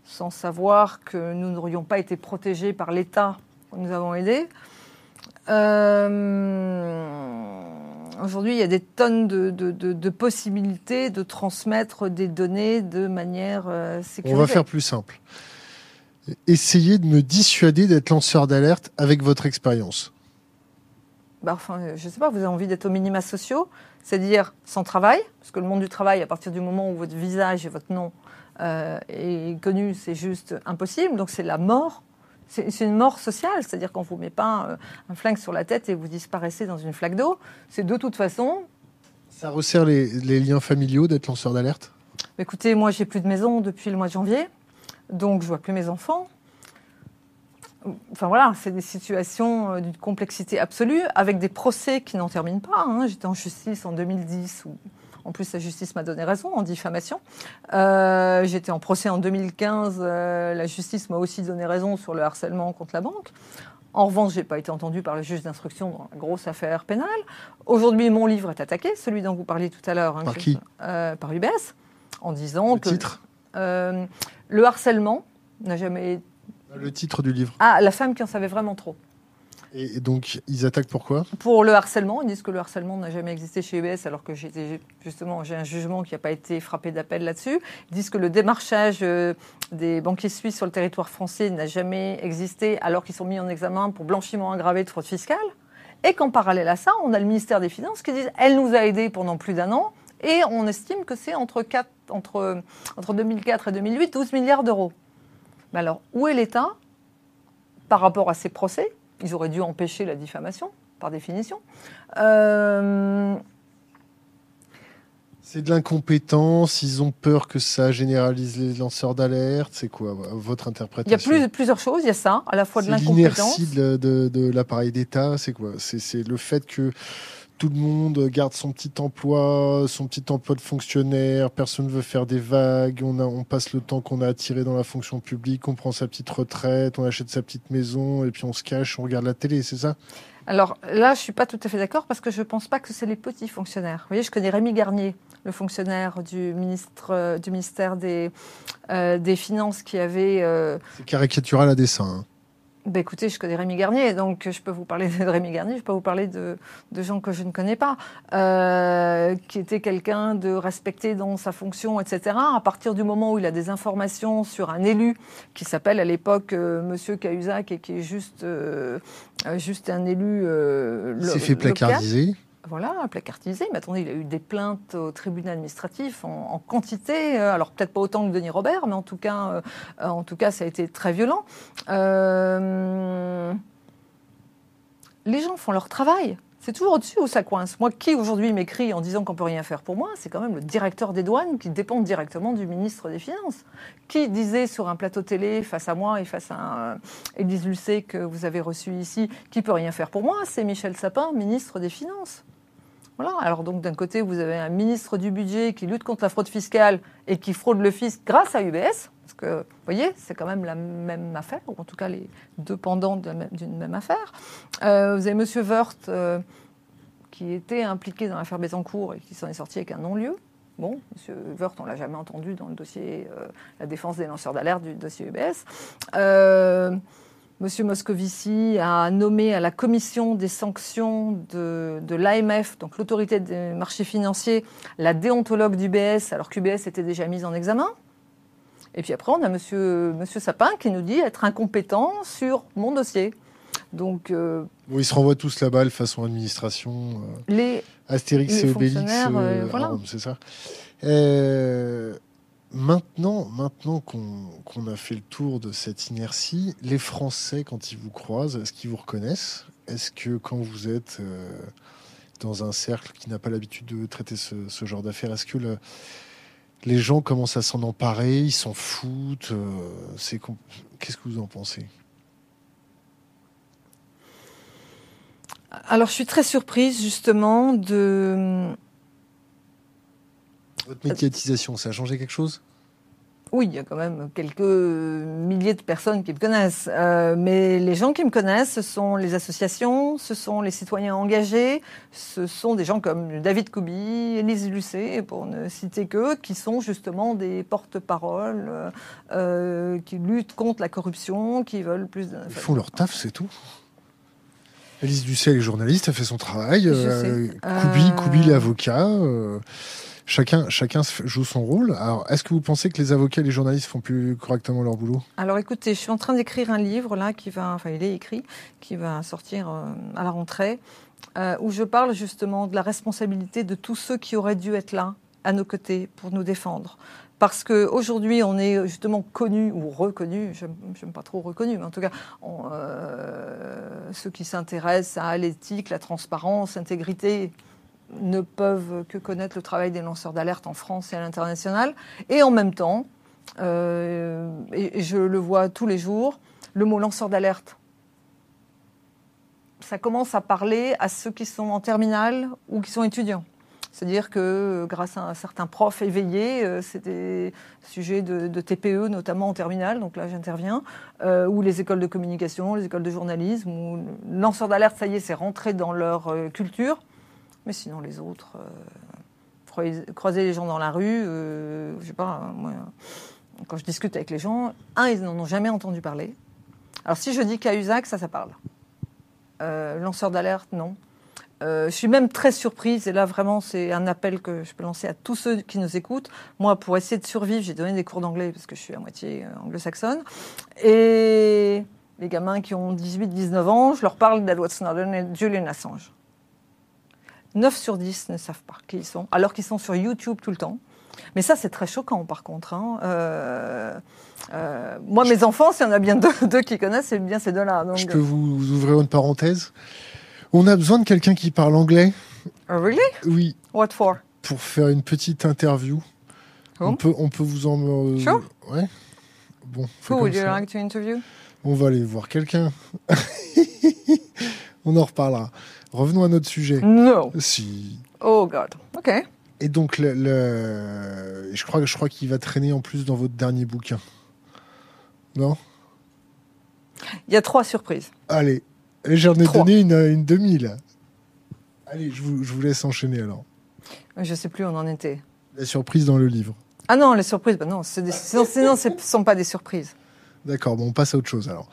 sans savoir que nous n'aurions pas été protégés par l'État que nous avons aidé. Euh, Aujourd'hui, il y a des tonnes de, de- de- de possibilités de transmettre des données de manière euh, On sécurisée. va faire plus simple. Essayez de me dissuader d'être lanceur d'alerte avec votre expérience. Bah, enfin, euh, je ne sais pas, vous avez envie d'être aux minima sociaux, c'est-à-dire sans travail, parce que le monde du travail, à partir du moment où votre visage et votre nom euh, est connu, c'est juste impossible. Donc c'est la mort. C'est c'est une mort sociale, c'est-à-dire qu'on ne vous met pas euh, un flingue sur la tête et vous disparaissez dans une flaque d'eau. C'est de toute façon. Ça resserre les, les liens familiaux d'être lanceur d'alerte? Écoutez, moi, j'ai plus de maison depuis le mois de janvier, donc je vois plus mes enfants. Enfin voilà, c'est des situations euh, d'une complexité absolue, avec des procès qui n'en terminent pas. hein. J'étais en justice en 2010, où en plus la justice m'a donné raison en diffamation. Euh, J'étais en procès en 2015, euh, la justice m'a aussi donné raison sur le harcèlement contre la banque. En revanche, j'ai pas été entendue par le juge d'instruction dans la grosse affaire pénale. Aujourd'hui, mon livre est attaqué, celui dont vous parliez tout à l'heure. hein, Par qui euh, Par UBS, en disant Le que titre le harcèlement n'a jamais. Le titre du livre. Ah, la femme qui en savait vraiment trop. Et, donc, ils attaquent pourquoi Pour le harcèlement, ils disent que le harcèlement n'a jamais existé chez UBS, alors que j'ai justement j'ai un jugement qui n'a pas été frappé d'appel là-dessus. Ils disent que le démarchage euh, des banquiers suisses sur le territoire français n'a jamais existé, alors qu'ils sont mis en examen pour blanchiment aggravé de fraude fiscale. Et qu'en parallèle à ça, on a le ministère des Finances qui dit elle nous a aidés pendant plus d'un an, et on estime que c'est entre, entre 2004 et 2008, 12 milliards d'euros. Mais alors, où est l'État par rapport à ces procès? Ils auraient dû empêcher la diffamation, par définition. Euh, C'est de l'incompétence, ils ont peur que ça généralise les lanceurs d'alerte. C'est quoi votre il y a interprétation plus, plusieurs choses. Il y a ça, à la fois de l'incompétence. l'inertie de, de- de l'appareil d'État, c'est quoi? C'est le fait que tout le monde garde son petit emploi, son petit emploi de fonctionnaire, personne ne veut faire des vagues, on, a, on passe le temps qu'on a attiré dans la fonction publique, on prend sa petite retraite, on achète sa petite maison, et puis on se cache, on regarde la télé, c'est ça? Alors là, je suis pas tout à fait d'accord parce que je pense pas que c'est les petits fonctionnaires. Vous voyez, je connais Rémi Garnier, le fonctionnaire du, ministre, euh, du ministère des, euh, des Finances qui avait... euh, C'est caricatural à dessin. hein. Ben écoutez, je connais Rémi Garnier, donc je peux vous parler de *laughs* Rémi Garnier, je peux vous parler de, de gens que je ne connais pas, euh, qui était quelqu'un de respecté dans sa fonction, etc. À partir du moment où il a des informations sur un élu qui s'appelle à l'époque euh, Monsieur Cahuzac et qui est juste, euh, euh, juste un élu. s'est fait placardiser. Voilà, placardisé. Mais attendez, il a eu des plaintes au tribunal administratif en, quantité. euh, Alors peut-être pas autant que Denis Robert, mais en tout cas, euh, euh, ça a été très violent. Les gens font leur travail. C'est toujours au-dessus où ça coince. Moi, qui aujourd'hui m'écrit en disant qu'on peut rien faire pour moi, c'est quand même le directeur des douanes qui dépend directement du ministre des Finances. Qui disait sur un plateau télé face à moi et face à Élise Lucet que vous avez reçu ici, qui peut rien faire pour moi, c'est Michel Sapin, ministre des Finances. Alors donc d'un côté, vous avez un ministre du budget qui lutte contre la fraude fiscale et qui fraude le fisc grâce à UBS. Parce que, vous voyez, c'est quand même la même affaire, ou en tout cas les deux pendants d'une même affaire. Euh, vous avez M. Wörth, euh, qui était impliqué dans l'affaire Bettencourt et qui s'en est sorti avec un non-lieu. Bon, M. Wörth, on l'a jamais entendu dans le dossier la défense des lanceurs d'alerte du dossier UBS. Monsieur Moscovici a nommé à la commission des sanctions de, l'AMF, donc l'autorité des marchés financiers, la déontologue d'UBS, alors qu'UBS était déjà mise en examen. Et puis après, on a monsieur, monsieur Sapin qui nous dit être incompétent sur mon dossier. Donc, euh, ils se renvoient tous la balle façon administration. Euh, les Astérix et Obélix, euh, voilà. c'est ça. Maintenant, maintenant qu'on a fait le tour de cette inertie, les Français, quand ils vous croisent, est-ce qu'ils vous reconnaissent? Est-ce que quand vous êtes euh, dans un cercle qui n'a pas l'habitude de traiter ce, genre d'affaires, est-ce que les gens commencent à s'en emparer Ils s'en foutent euh, Qu'est-ce que vous en pensez? Alors, je suis très surprise justement de votre médiatisation, ça a changé quelque chose? Oui, il y a quand même quelques milliers de personnes qui me connaissent. Euh, mais les gens qui me connaissent, ce sont les associations, ce sont les citoyens engagés, ce sont des gens comme David Koubi, Élise Lucet, pour ne citer que, qui sont justement des porte-paroles, euh, euh, qui luttent contre la corruption, qui veulent plus... Ils font leur taf, c'est tout Élise Lucet, elle est journaliste, elle fait son travail. Koubi, Koubi l'avocat. Chacun, chacun joue son rôle. Alors, est-ce que vous pensez que les avocats et les journalistes font plus correctement leur boulot? Alors, écoutez, je suis en train d'écrire un livre là qui va, enfin, il est écrit, qui va sortir euh, à la rentrée, euh, où je parle justement de la responsabilité de tous ceux qui auraient dû être là à nos côtés pour nous défendre. Parce qu'aujourd'hui, on est justement connu ou reconnu, je n'aime pas trop reconnu, mais en tout cas, euh, ceux qui s'intéressent à l'éthique, la transparence, l'intégrité, ne peuvent que connaître le travail des lanceurs d'alerte en France et à l'international. Et en même temps, euh, et je le vois tous les jours, le mot lanceur d'alerte, ça commence à parler à ceux qui sont en terminale ou qui sont étudiants. C'est-à-dire que grâce à un certain prof éveillé, euh, c'est des sujets de, TPE, notamment en terminale, donc là j'interviens, euh, ou les écoles de communication, les écoles de journalisme, où lanceur d'alerte, ça y est, c'est rentré dans leur culture. Mais sinon, les autres, euh, croiser les gens dans la rue, euh, je sais pas, moi, quand je discute avec les gens, un, ils n'en ont jamais entendu parler. Alors si je dis Cahuzac, ça, ça parle. Euh, lanceur d'alerte, non. je suis même très surprise, et là vraiment c'est un appel que je peux lancer à tous ceux qui nous écoutent. Moi, pour essayer de survivre, j'ai donné des cours d'anglais parce que je suis à moitié anglo-saxonne. Et les gamins qui ont 18-19 ans, je leur parle d'Edward Snowden et de Julian Assange. 9 sur 10 ne savent pas qui ils sont, alors qu'ils sont sur YouTube tout le temps. Mais ça, c'est très choquant, par contre. Hein. Euh, euh, moi, mes enfants, s'il y en a bien deux, *laughs* qui connaissent, c'est bien ces deux-là. Je peux vous ouvrir une parenthèse On a besoin de quelqu'un qui parle anglais. Oh, really? Oui. What for? Pour faire une petite interview. On peut, on peut vous en... Euh, sure. Ouais. Bon. Who would you like to interview? On va aller voir quelqu'un. *laughs* on en reparlera. Revenons à notre sujet. Non. Si. Oh God. Ok. Et donc, le, je crois, je crois qu'il va traîner en plus dans votre dernier bouquin. Non? Il y a trois surprises. Allez, j'en ai donné une, une demi là. Allez, je vous, je vous laisse enchaîner alors. Je sais plus où on en était. La surprise dans le livre. Ah non, les surprises, bah non, sinon, sinon ce ne sont pas des surprises. D'accord, bon, on passe à autre chose alors.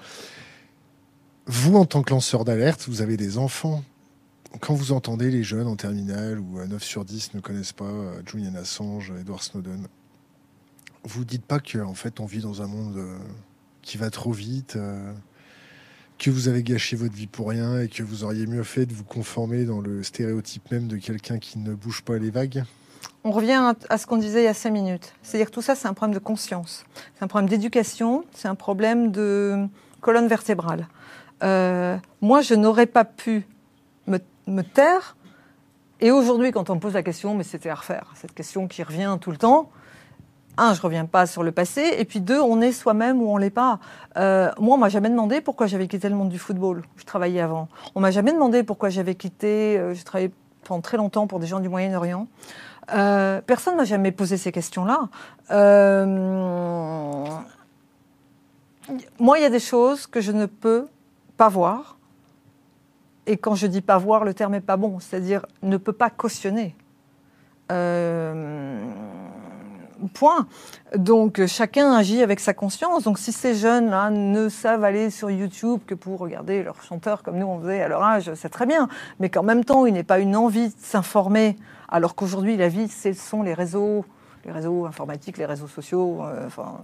Vous, en tant que lanceur d'alerte, vous avez des enfants quand vous entendez les jeunes en terminale ou 9 sur 10 ne connaissent pas euh, Julian Assange, Edward Snowden, vous dites pas qu'en fait on vit dans un monde euh, qui va trop vite, euh, que vous avez gâché votre vie pour rien et que vous auriez mieux fait de vous conformer dans le stéréotype même de quelqu'un qui ne bouge pas les vagues? On revient à ce qu'on disait il y a cinq minutes. C'est-à-dire que tout ça, c'est un problème de conscience. C'est un problème d'éducation, c'est un problème de colonne vertébrale. moi, je n'aurais pas pu me taire. Et aujourd'hui, quand on me pose la question, mais c'était à refaire, cette question qui revient tout le temps, un, je reviens pas sur le passé, et puis deux, on est soi-même ou on l'est pas. Euh, moi, on m'a jamais demandé pourquoi j'avais quitté le monde du football. Je travaillais avant. On m'a jamais demandé pourquoi j'avais quitté. Euh, j'ai travaillé pendant très longtemps pour des gens du Moyen-Orient. Euh, personne m'a jamais posé ces questions-là. Euh, moi, il y a des choses que je ne peux pas voir et quand je dis pas voir, le terme est pas bon, c'est-à-dire ne peut pas cautionner. Point. Donc chacun agit avec sa conscience. Donc si ces jeunes-là ne savent aller sur YouTube que pour regarder leurs chanteurs comme nous on faisait à leur âge, c'est très bien. Mais qu'en même temps, il n'est pas une envie de s'informer, alors qu'aujourd'hui la vie, ce sont les réseaux, les réseaux informatiques, les réseaux sociaux. Euh, enfin,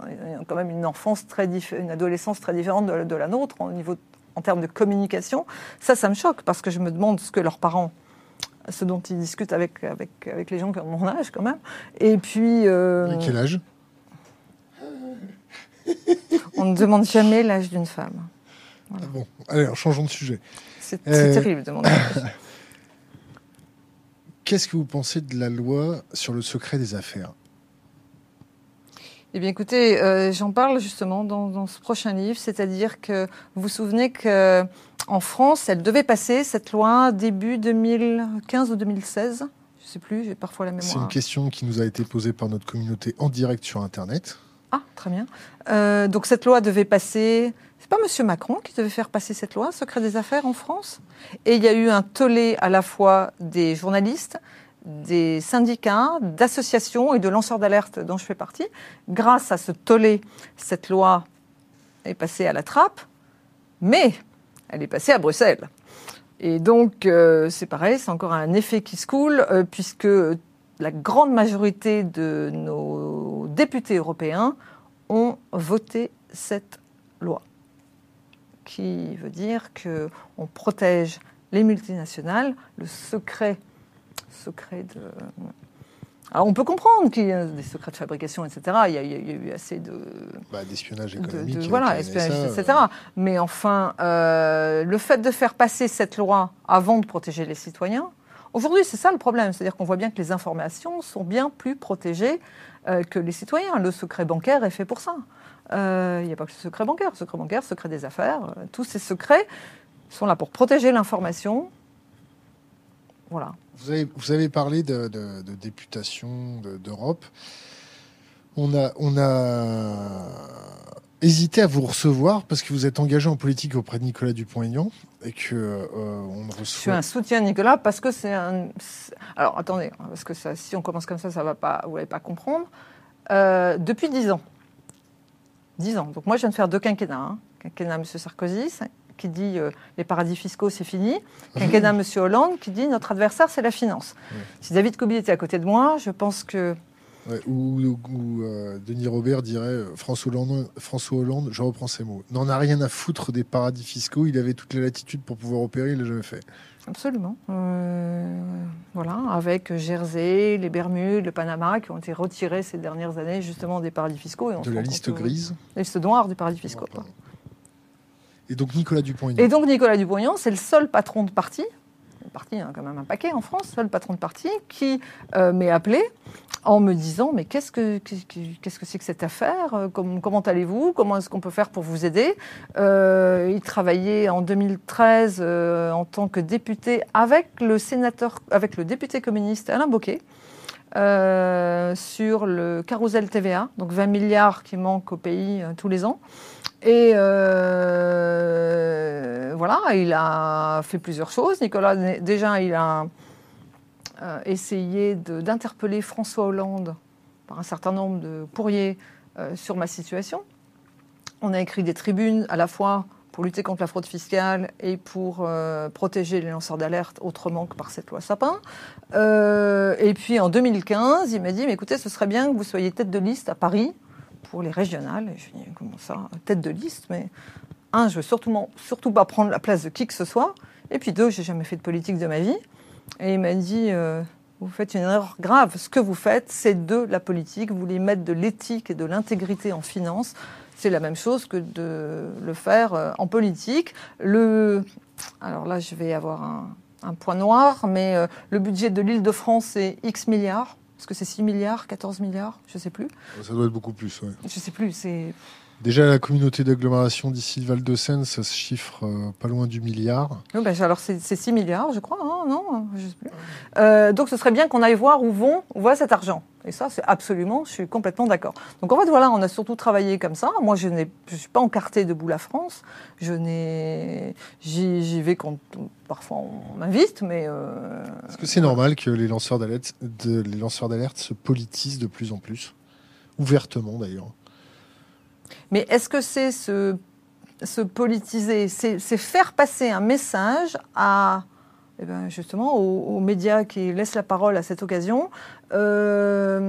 quand même une enfance très une adolescence très différente de, la nôtre au niveau en termes de communication. Ça, ça me choque parce que je me demande ce que leurs parents ce dont ils discutent avec, avec, avec les gens qui ont mon âge quand même. Et puis... Euh, quel âge? *laughs* On ne demande jamais l'âge d'une femme. Ah bon, allez, changeons de sujet. C'est euh, terrible de demander *laughs* Qu'est-ce que vous pensez de la loi sur le secret des affaires? Eh bien, écoutez, euh, j'en parle justement dans, ce prochain livre, c'est-à-dire que vous vous souvenez que en France, elle devait passer cette loi début 2015 ou 2016. Je ne sais plus, j'ai parfois la mémoire. C'est une question qui nous a été posée par notre communauté en direct sur Internet. Ah, très bien. Euh, donc cette loi devait passer. C'est pas Monsieur Macron qui devait faire passer cette loi, secret des affaires en France? Et il y a eu un tollé à la fois des journalistes, des syndicats, d'associations et de lanceurs d'alerte dont je fais partie. Grâce à ce tollé, cette loi est passée à la trappe, mais elle est passée à Bruxelles. Et donc, euh, c'est pareil, c'est encore un effet qui se coule, euh, puisque la grande majorité de nos députés européens ont voté cette loi, qui veut dire qu'on protège les multinationales, le secret secret de. Alors on peut comprendre qu'il y a des secrets de fabrication, etc. Il y a, eu assez de. Bah, d'espionnage économique. voilà, espionnage, etc. Mais enfin, euh, le fait de faire passer cette loi avant de protéger les citoyens, aujourd'hui c'est ça le problème. C'est-à-dire qu'on voit bien que les informations sont bien plus protégées euh, que les citoyens. Le secret bancaire est fait pour ça. Euh, il n'y a pas que le secret bancaire, le secret bancaire, le secret des affaires, tous ces secrets sont là pour protéger l'information. Voilà. Vous avez, vous avez parlé de, de, députation d'Europe. On a, on a hésité à vous recevoir parce que vous êtes engagé en politique auprès de Nicolas Dupont-Aignan et que euh, on reçoit. Je suis un soutien de Nicolas parce que c'est un. Alors attendez, parce que ça, si on commence comme ça, ça va pas, vous n'allez pas comprendre. Euh, depuis dix ans, dix ans. Donc moi, je viens de faire deux quinquennats. Hein. Quinquennat M. Sarkozy, qui dit euh, les paradis fiscaux, c'est fini. Quinquennat *laughs* M. Hollande qui dit notre adversaire, c'est la finance. Si David Kobi était à côté de moi, je pense que. ou, euh, Denis Robert dirait euh, François, Hollande, François Hollande, je reprends ses mots, n'en a rien à foutre des paradis fiscaux, il avait toute la latitude pour pouvoir opérer, il l'a jamais fait. Absolument. voilà, avec Jersey, les Bermudes, le Panama, qui ont été retirés ces dernières années justement des paradis fiscaux. Et on de la liste grise La liste noire des paradis fiscaux. Et donc Nicolas Dupont-Aignan. Et donc Nicolas Dupont-Aignan, c'est le seul patron de parti, parti a quand même un paquet en France, seul patron de parti, qui euh, m'est appelé en me disant mais qu'est-ce que c'est que cette affaire? Euh, Comment, allez-vous? Comment est-ce qu'on peut faire pour vous aider? Euh, Il travaillait en 2013 en tant que député avec le sénateur, avec le député communiste Alain Bocquet. sur le carrousel TVA, donc 20 milliards qui manquent au pays tous les ans. Et euh, voilà, il a fait plusieurs choses. Nicolas, déjà, il a euh, essayé d'interpeller François Hollande par un certain nombre de courriers euh, sur ma situation. On a écrit des tribunes à la fois pour lutter contre la fraude fiscale et pour protéger les lanceurs d'alerte autrement que par cette loi Sapin. et puis en 2015, il m'a dit, mais écoutez, ce serait bien que vous soyez tête de liste à Paris pour les régionales. Je dis, comment ça Tête de liste, mais un, je veux surtout, surtout pas prendre la place de qui que ce soit. Et puis deux, j'ai jamais fait de politique de ma vie. Et il m'a dit, euh, vous faites une erreur grave. Ce que vous faites, c'est de la politique. Vous voulez mettre de l'éthique et de l'intégrité en finance. C'est la même chose que de le faire euh, en politique. Le... Alors là, je vais avoir un, point noir, mais euh, le budget de l'île de France est X milliards. Est-ce que c'est 6 milliards, 14 milliards Je ne sais plus. Ça doit être beaucoup plus, oui. Je ne sais plus, c'est... Déjà, la communauté d'agglomération d'ici le Val-de-Seine, ça se chiffre euh, pas loin du milliard. Oui, ben, alors, c'est 6 milliards, je crois, hein, non Je sais plus. Euh, donc, ce serait bien qu'on aille voir où, vont, où va cet argent. Et ça, c'est absolument, je suis complètement d'accord. Donc en fait, voilà, on a surtout travaillé comme ça. Moi, je ne suis pas encarté debout la France. Je n'ai, j'y vais quand parfois on m'invite, mais. Euh, Est-ce que c'est normal que les lanceurs d'alerte, les lanceurs d'alerte se politisent de plus en plus, ouvertement d'ailleurs Mais est-ce que c'est se, se politiser, c'est faire passer un message à eh ben, justement aux, médias qui laissent la parole à cette occasion. Euh,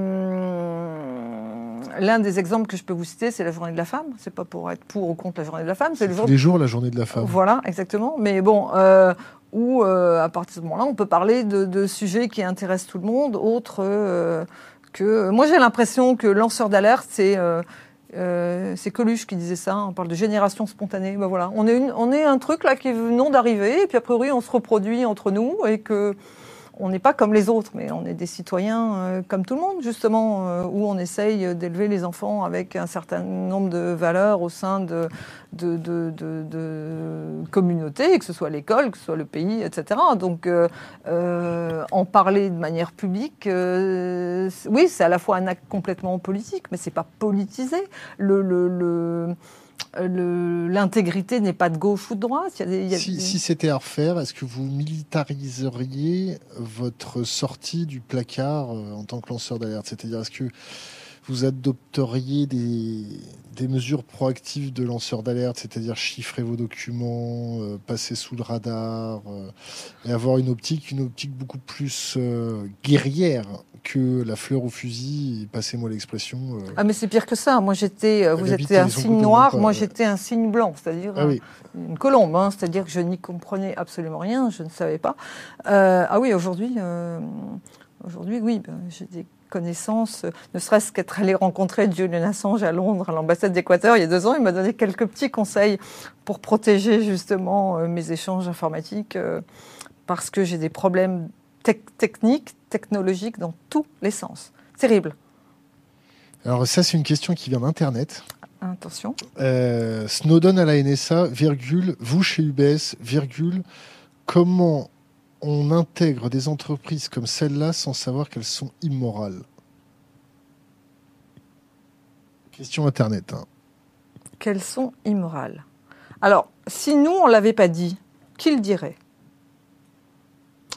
l'un des exemples que je peux vous citer, c'est la journée de la femme. C'est pas pour être pour ou contre la journée de la femme, c'est le jour. les jours la journée de la femme. Voilà, exactement. Mais bon, euh, où euh, à partir de ce moment-là, on peut parler de, sujets qui intéressent tout le monde, autres que. Moi, j'ai l'impression que lanceur d'alerte, c'est euh, c'est Coluche qui disait ça, on parle de génération spontanée. Ben voilà, on est, on est un truc là qui venons d'arriver, et puis a priori on se reproduit entre nous, et que on n'est pas comme les autres, mais on est des citoyens euh, comme tout le monde, justement, euh, où on essaye d'élever les enfants avec un certain nombre de valeurs au sein de, de, de, communautés, que ce soit l'école, que ce soit le pays, etc. Donc, euh, en parler de manière publique, oui, c'est à la fois un acte complètement politique, mais c'est pas politisé. le, le l'intégrité n'est pas de gauche ou de droite. si, c'était à refaire, est-ce que vous militariseriez votre sortie du placard euh, en tant que lanceur d'alerte? C'est-à-dire, est-ce que vous adopteriez des, mesures proactives de lanceur d'alerte, c'est-à-dire chiffrer vos documents, euh, passer sous le radar, euh, et avoir une optique, une optique beaucoup plus guerrière que la fleur au fusil, passez-moi l'expression. Euh, ah mais c'est pire que ça. Moi j'étais, euh, vous étiez un signe noir, moi j'étais un signe blanc, c'est-à-dire ah une colombe, hein. c'est-à-dire que je n'y comprenais absolument rien, je ne savais pas. Euh, ah oui, aujourd'hui, aujourd'hui oui, ben, j'ai des connaissances, ne serait-ce qu'être allé rencontrer Julian Assange à Londres, à l'ambassade d'Équateur, il y a deux ans, il m'a donné quelques petits conseils pour protéger justement mes échanges informatiques, parce que j'ai des problèmes techniques, technologiques dans tous les sens. Terrible. Alors ça, c'est une question qui vient d'Internet. Attention. Euh, Snowden à la NSA, virgule, vous chez UBS, virgule, comment on intègre des entreprises comme celle-là sans savoir qu'elles sont immorales? Question Internet. Hein. Qu'elles sont immorales. Alors, si nous, on ne l'avait pas dit, qui le dirait?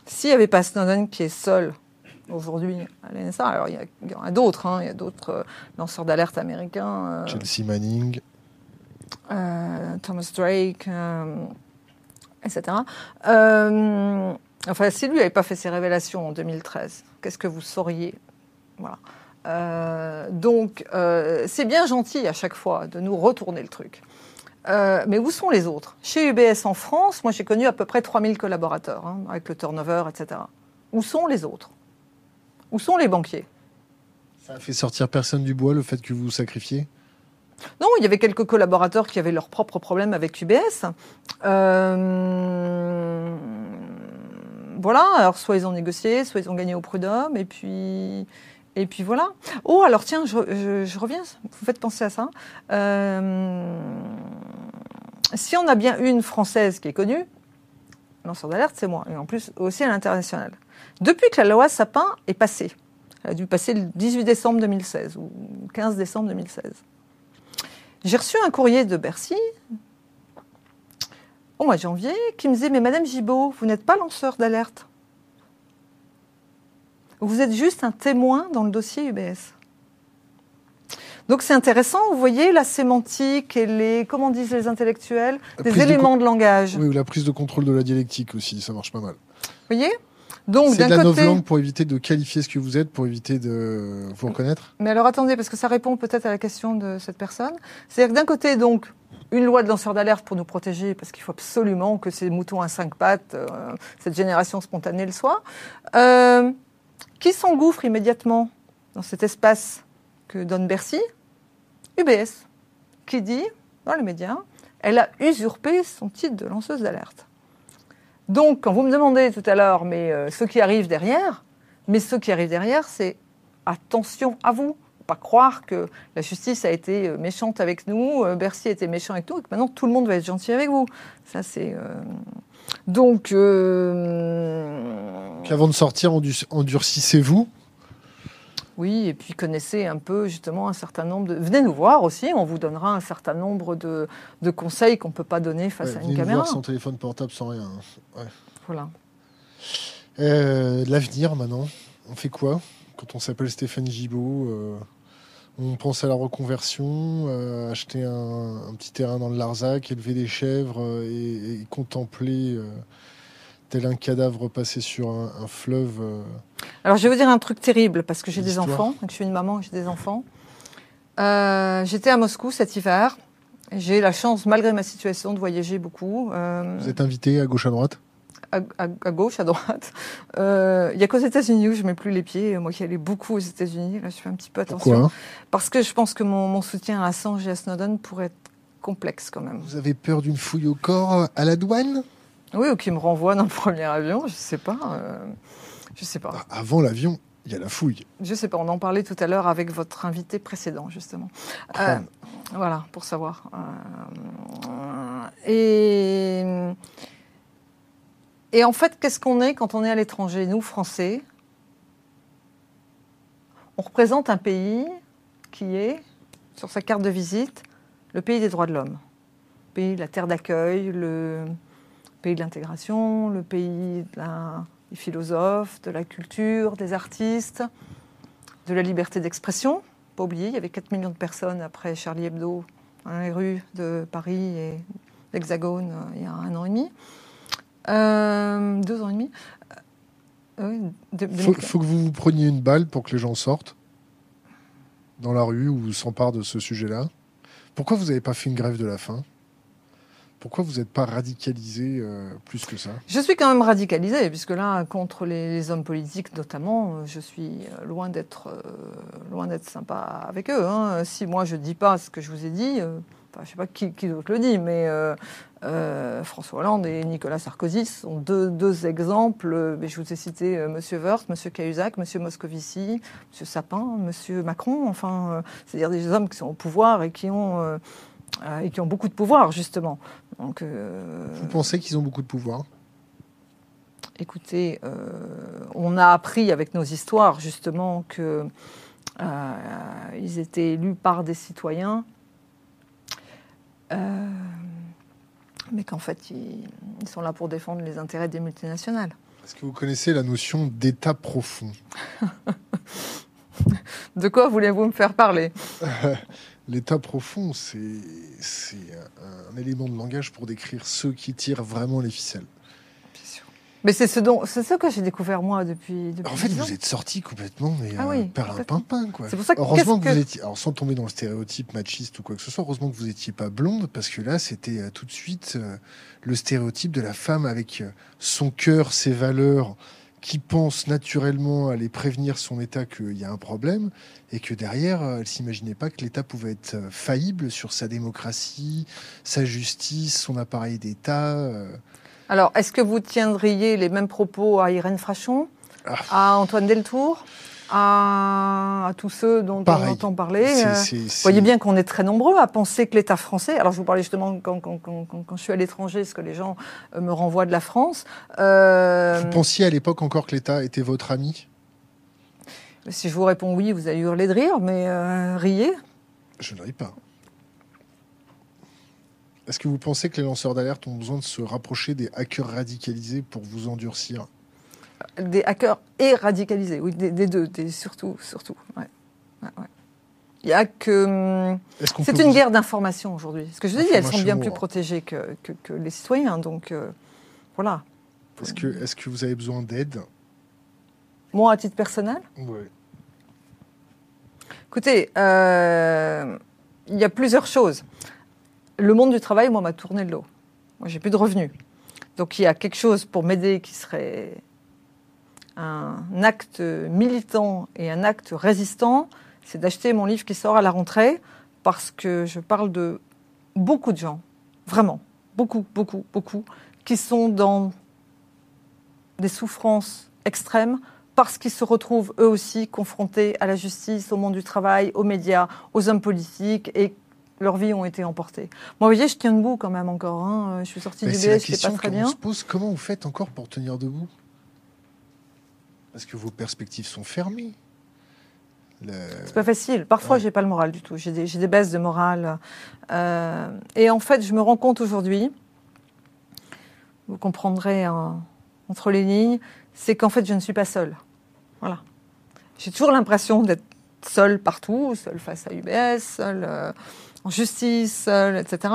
S'il n'y avait pas Snowden qui est seul aujourd'hui à l'NSA, alors il y, en a d'autres, hein, il y a d'autres euh, lanceurs d'alerte américains. Euh, Chelsea Manning. Euh, Thomas Drake, etc. enfin, si lui n'avait pas fait ses révélations en 2013, qu'est-ce que vous sauriez? Voilà. donc, c'est bien gentil à chaque fois de nous retourner le truc. Euh, mais où sont les autres? Chez UBS en France, moi j'ai connu à peu près 3000 collaborateurs, hein, avec le turnover, etc. Où sont les autres? Où sont les banquiers? Ça a fait sortir personne du bois le fait que vous vous sacrifiez? Non, il y avait quelques collaborateurs qui avaient leurs propres problèmes avec UBS. Euh, voilà, alors soit ils ont négocié, soit ils ont gagné au prud'homme, et puis et puis voilà. Oh, alors tiens, je, reviens, vous faites penser à ça. Euh, si on a bien une Française qui est connue, lanceur d'alerte, c'est moi, et en plus aussi à l'international. Depuis que la loi Sapin est passée, elle a dû passer le 18 décembre 2016 ou 15 décembre 2016, j'ai reçu un courrier de Bercy au mois de janvier qui me disait Mais Madame Gibault, vous n'êtes pas lanceur d'alerte vous êtes juste un témoin dans le dossier UBS. Donc c'est intéressant, vous voyez la sémantique et les, comment disent les intellectuels, des éléments de, langage. Oui, ou la prise de contrôle de la dialectique aussi, ça marche pas mal. Vous voyez? Donc, c'est de la côté... langue pour éviter de qualifier ce que vous êtes, pour éviter de vous reconnaître Mais alors attendez, parce que ça répond peut-être à la question de cette personne. C'est-à-dire que d'un côté, donc, une loi de lanceur d'alerte pour nous protéger, parce qu'il faut absolument que ces moutons à cinq pattes, euh, cette génération spontanée le soit. Euh, qui s'engouffre immédiatement dans cet espace que donne Bercy? UBS, qui dit, dans les médias, elle a usurpé son titre de lanceuse d'alerte. Donc, quand vous me demandez tout à l'heure, mais euh, ce qui arrive derrière, mais ce qui arrive derrière, c'est attention à vous. Pas croire que la justice a été euh, méchante avec nous, euh, Bercy a été méchant avec nous, et que maintenant tout le monde va être gentil avec vous. Ça, c'est. Donc. Qu'avant de sortir, endurcissez-vous Oui, et puis connaissez un peu justement un certain nombre de... Venez nous voir aussi, on vous donnera un certain nombre de, de conseils qu'on ne peut pas donner face Ouais, à venez une caméra. voir sans téléphone portable, sans rien. hein. Ouais. Voilà. Euh, L'avenir maintenant, on fait quoi quand on s'appelle Stéphane Gibault euh, On pense à la reconversion, euh, acheter un, un petit terrain dans le Larzac, élever des chèvres euh, et, et contempler euh, tel un cadavre passé sur un, un fleuve. Alors je vais vous dire un truc terrible parce que j'ai des enfants, donc je suis une maman, j'ai des enfants. J'étais à Moscou cet hiver. J'ai la chance, malgré ma situation, de voyager beaucoup. Vous êtes invité à gauche à droite? À, à- à gauche, à droite. Euh, Il y a qu'aux États-Unis où je mets plus les pieds. Moi qui allais beaucoup aux États-Unis, là je fais un petit peu attention. Pourquoi hein? Parce que je pense que mon, mon soutien à Assange et à Snowden pourrait être complexe quand même. Vous avez peur d'une fouille au corps à la douane? Oui, ou qui me renvoie dans le premier avion, je sais pas. euh, je sais pas. Ah, Avant l'avion, il y a la fouille. Je sais pas. On en parlait tout à l'heure avec votre invité précédent, justement. Euh, voilà, pour savoir. Euh, et, et en fait, qu'est-ce qu'on est quand on est à l'étranger Nous, Français, on représente un pays qui est, sur sa carte de visite, le pays des droits de l'homme. Le pays de la terre d'accueil, le pays de l'intégration, le pays des philosophes, de la culture, des artistes, de la liberté d'expression. Pas oublier, il y avait 4 millions de personnes après Charlie Hebdo dans les rues de Paris et l'Hexagone euh, il y a un an et demi. Euh, deux ans et demi. Euh, de- Il faut, 2000 faut que vous vous preniez une balle pour que les gens sortent dans la rue ou s'emparent de ce sujet-là. Pourquoi vous n'avez pas fait une grève de la faim? Pourquoi vous n'êtes pas radicalisé euh, plus que ça? Je suis quand même radicalisée, puisque là, contre les, les hommes politiques notamment, euh, je suis loin d'être euh, loin d'être sympa avec eux. hein. Si moi je dis pas ce que je vous ai dit, euh, enfin, je sais pas qui, qui d'autre le dit, mais euh, euh, François Hollande et Nicolas Sarkozy sont deux, deux exemples. mais je vous ai cité euh, Monsieur Wörth, Monsieur Cahuzac, Monsieur Moscovici, Monsieur Sapin, Monsieur Macron. Enfin, euh, c'est-à-dire des hommes qui sont au pouvoir et qui ont et qui ont beaucoup de pouvoir justement. Donc, Vous pensez qu'ils ont beaucoup de pouvoir? Écoutez, on a appris avec nos histoires justement que euh, ils étaient élus par des citoyens, euh, mais qu'en fait ils, ils sont là pour défendre les intérêts des multinationales. Est-ce que vous connaissez la notion d'état profond *laughs* De quoi voulez-vous me faire parler *laughs* L'état profond, c'est c'est un, un élément de langage pour décrire ceux qui tirent vraiment les ficelles. Mais c'est ce dont, c'est ce que j'ai découvert moi depuis. depuis En fait, 10 ans. vous êtes sorti complètement, mais Ah euh, oui, par un pimpin, quoi. C'est pour ça que Heureusement que, qu'est-ce vous que- étiez, alors sans tomber dans le stéréotype machiste ou quoi que ce soit, heureusement que vous étiez pas blonde, parce que là, c'était euh, tout de suite euh, le stéréotype de la femme avec son cœur, ses valeurs, qui pense naturellement à aller prévenir son État qu'il y a un problème, et que derrière, elle s'imaginait pas que l'État pouvait être faillible sur sa démocratie, sa justice, son appareil d'État. Alors, est-ce que vous tiendriez les mêmes propos à Irène Frachon, Ah. à Antoine Deltour, à, à tous ceux dont Pareil. on entend parler C'est- euh, c'est- Vous c'est- voyez bien qu'on est très nombreux à penser que l'État français. Alors, je vous parlais justement quand, quand, quand, quand- quand je suis à l'étranger, ce que les gens euh, me renvoient de la France. Euh, Vous pensiez à l'époque encore que l'État était votre ami? Si je vous réponds oui, vous allez hurler de rire, mais euh, riez. Je ne ris pas. Est-ce que vous pensez que les lanceurs d'alerte ont besoin de se rapprocher des hackers radicalisés pour vous endurcir? Des hackers et radicalisés, oui, des, des deux, des, surtout, surtout. ouais. Ouais, ouais. Il y a que. hum, C'est une vous- guerre d'information aujourd'hui. Ce que je vous dis, elles sont bien plus protégées que, que, que les citoyens. Donc, euh, voilà. Est-ce que, est-ce que vous avez besoin d'aide? Moi, à titre personnel, Oui. Écoutez, euh, il y a plusieurs choses. Le monde du travail, moi, m'a tourné le dos. Moi, j'ai plus de revenus. Donc, il y a quelque chose pour m'aider qui serait un acte militant et un acte résistant, c'est d'acheter mon livre qui sort à la rentrée, parce que je parle de beaucoup de gens, vraiment, beaucoup, beaucoup, beaucoup, qui sont dans des souffrances extrêmes parce qu'ils se retrouvent eux aussi confrontés à la justice, au monde du travail, aux médias, aux hommes politiques et leurs vies ont été emportées. Moi, vous voyez, je tiens debout quand même encore. hein. Je suis sortie Mais du BS, question pas très bien. se pose. Comment vous faites encore pour tenir debout? Parce que vos perspectives sont fermées. C'est pas facile. Parfois, je j'ai pas le moral du tout. J'ai des, des, baisses de morale. Euh, et en fait, je me rends compte aujourd'hui, vous comprendrez entre les lignes, c'est qu'en fait, je ne suis pas seule. Voilà. J'ai toujours l'impression d'être seule partout, seule face à UBS, seule euh, en justice, etc.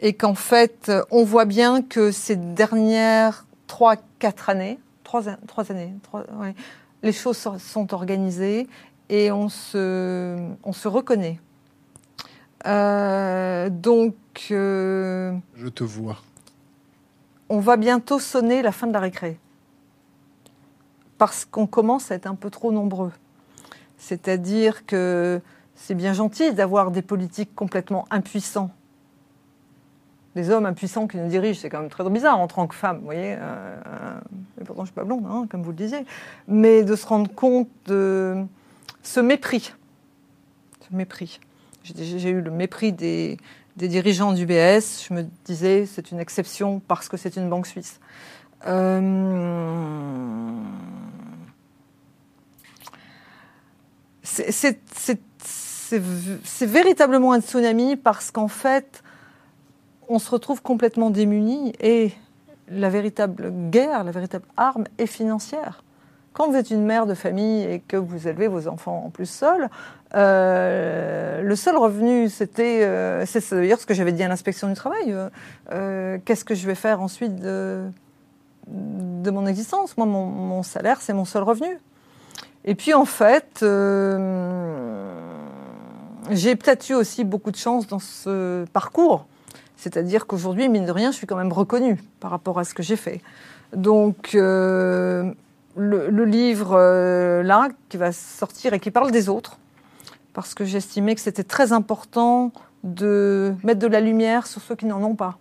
Et qu'en fait, on voit bien que ces dernières trois, quatre années, trois, trois années, trois, ouais, les choses sont organisées et on se, on se reconnaît. Euh, donc. Euh, Je te vois. On va bientôt sonner la fin de la récré. Parce qu'on commence à être un peu trop nombreux. C'est-à-dire que c'est bien gentil d'avoir des politiques complètement impuissants des hommes impuissants qui nous dirigent, c'est quand même très bizarre en tant que femme, vous voyez. Euh, et pourtant, je suis pas blonde, hein, comme vous le disiez. Mais de se rendre compte de ce mépris. Ce mépris. J'ai eu le mépris des, dirigeants du BS. Je me disais, c'est une exception parce que c'est une banque suisse. Euh, c'est véritablement un tsunami parce qu'en fait, on se retrouve complètement démunis et la véritable guerre, la véritable arme est financière. Quand vous êtes une mère de famille et que vous élevez vos enfants en plus seuls, euh, le seul revenu, c'était, euh, c'est d'ailleurs ce que j'avais dit à l'inspection du travail. Euh, qu'est-ce que je vais faire ensuite de mon existence? Moi, mon, salaire, c'est mon seul revenu. Et puis en fait, j'ai peut-être eu aussi beaucoup de chance dans ce parcours c'est-à-dire qu'aujourd'hui, mine de rien, je suis quand même reconnue par rapport à ce que j'ai fait. Donc, euh, le, livre euh, là, qui va sortir et qui parle des autres, parce que j'estimais que c'était très important de mettre de la lumière sur ceux qui n'en ont pas.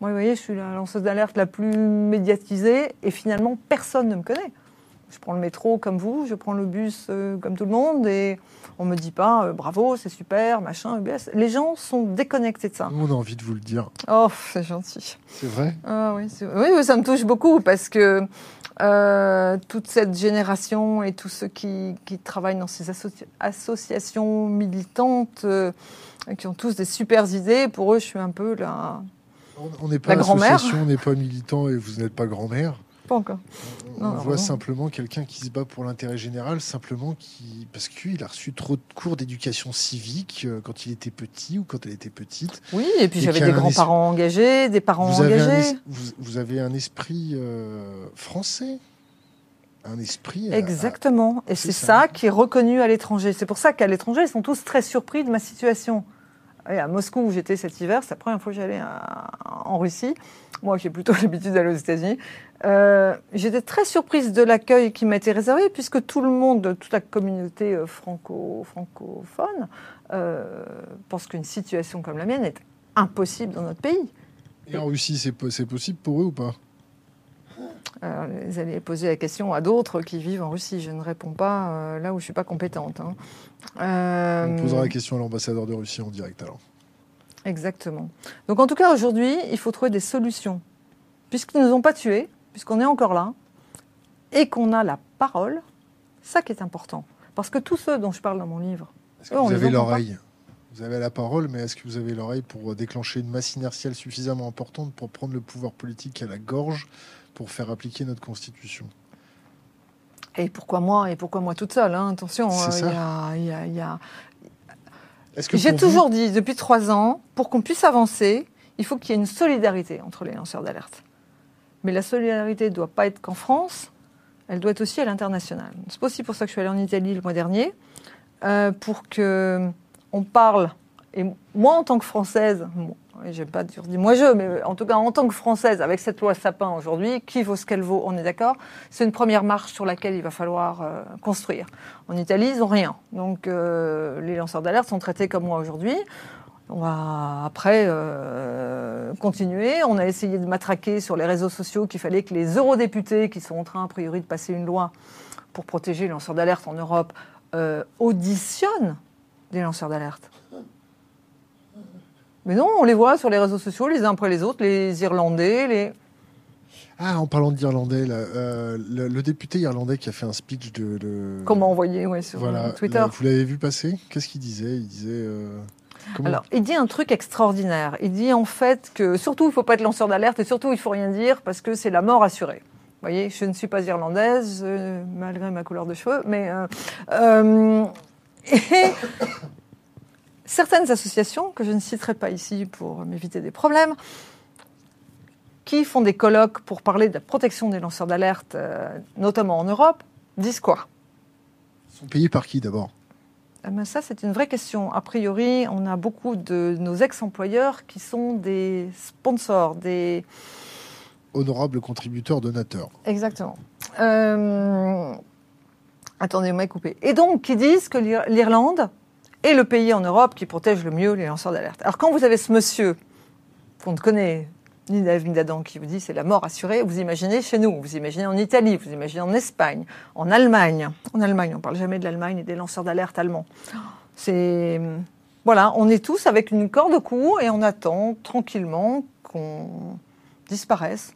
Moi, vous voyez, je suis la lanceuse d'alerte la plus médiatisée et finalement, personne ne me connaît. Je prends le métro comme vous, je prends le bus euh, comme tout le monde et on me dit pas euh, bravo, c'est super, machin, UBS. Les gens sont déconnectés de ça. On a envie de vous le dire. Oh, c'est gentil. C'est vrai? Ah, oui, oui, ça me touche beaucoup parce que euh, toute cette génération et tous ceux qui, travaillent dans ces associations militantes, qui ont tous des super idées, pour eux, je suis un peu la. On n'est pas association, on n'est pas militant et vous n'êtes pas grand-mère. Pas encore. On, voit simplement quelqu'un qui se bat pour l'intérêt général, simplement qui, parce qu'il a reçu trop de cours d'éducation civique euh, quand il était petit ou quand elle était petite. Oui, et puis j'avais des grands-parents engagés, des parents engagés. vous, avez un esprit euh, français un esprit. Euh, Exactement. et c'est ça, qui est reconnu à l'étranger. C'est pour ça qu'à l'étranger, ils sont tous très surpris de ma situation. À Moscou, où j'étais cet hiver, c'est la première fois que j'allais en Russie. Moi, j'ai plutôt *laughs* l'habitude d'aller aux États-Unis. Euh, j'étais très surprise de l'accueil qui m'a été réservé, puisque tout le monde, toute la communauté euh, franco, francophone, euh, pense qu'une situation comme la mienne est impossible dans notre pays. Et en Russie, c'est possible pour eux ou pas? Vous allez poser la question à d'autres qui vivent en Russie. Je ne réponds pas là où je ne suis pas compétente. Hein. On posera la question à l'ambassadeur de Russie en direct alors. Exactement. Donc en tout cas, aujourd'hui, il faut trouver des solutions. Puisqu'ils ne nous ont pas tués, puisqu'on est encore là, et qu'on a la parole, ça qui est important. Parce que tous ceux dont je parle dans mon livre, est-ce que vous avez l'oreille? Vous avez la parole, mais est-ce que vous avez l'oreille pour déclencher une masse inertielle suffisamment importante pour prendre le pouvoir politique à la gorge pour faire appliquer notre constitution et pourquoi moi Et pourquoi moi toute seule hein Attention, il y a, j'ai toujours dit depuis trois ans, pour qu'on puisse avancer, il faut qu'il y ait une solidarité entre les lanceurs d'alerte. Mais la solidarité ne doit pas être qu'en France, elle doit être aussi à l'international. C'est aussi pour ça que je suis allée en Italie le mois dernier, euh, pour que on parle. Et moi, en tant que Française, j'aime pas dire moi je, mais en tout cas en tant que Française, avec cette loi Sapin aujourd'hui, qui vaut ce qu'elle vaut, on est d'accord, c'est une première marche sur laquelle il va falloir euh, construire. En Italie, ils n'ont rien. Donc euh, les lanceurs d'alerte sont traités comme moi aujourd'hui. On va après euh, continuer. On a essayé de matraquer sur les réseaux sociaux qu'il fallait que les eurodéputés, qui sont en train a priori de passer une loi pour protéger les lanceurs d'alerte en Europe, auditionnent des lanceurs d'alerte. Mais non, on les voit sur les réseaux sociaux, les uns après les autres, les Irlandais, les. Ah, en parlant d'Irlandais, euh, le, député irlandais qui a fait un speech de. Comment envoyer, ouais, sur voilà, Twitter. vous l'avez vu passer? Qu'est-ce qu'il disait? Il disait. Alors, il dit un truc extraordinaire. Il dit en fait que surtout, il ne faut pas être lanceur d'alerte et surtout, il ne faut rien dire parce que c'est la mort assurée. Vous voyez, je ne suis pas irlandaise, euh, malgré ma couleur de cheveux, mais. Euh, euh, *laughs* et certaines associations, que je ne citerai pas ici pour m'éviter des problèmes, qui font des colloques pour parler de la protection des lanceurs d'alerte, notamment en Europe, disent quoi? Ils sont payés par qui d'abord? Eh ben, ça, c'est une vraie question. A priori, on a beaucoup de nos ex-employeurs qui sont des sponsors, des, honorable contributeur donateur. Exactement. Euh, attendez, moi coupé. Et donc, qui disent que l'Irlande est le pays en Europe qui protège le mieux les lanceurs d'alerte. Alors, quand vous avez ce monsieur qu'on ne connaît ni d'Ève ni d'Adam qui vous dit c'est la mort assurée, vous imaginez chez nous, vous imaginez en Italie, vous imaginez en Espagne, en Allemagne. En Allemagne, on ne parle jamais de l'Allemagne et des lanceurs d'alerte allemands. C'est. Voilà, on est tous avec une corde au cou et on attend tranquillement qu'on disparaisse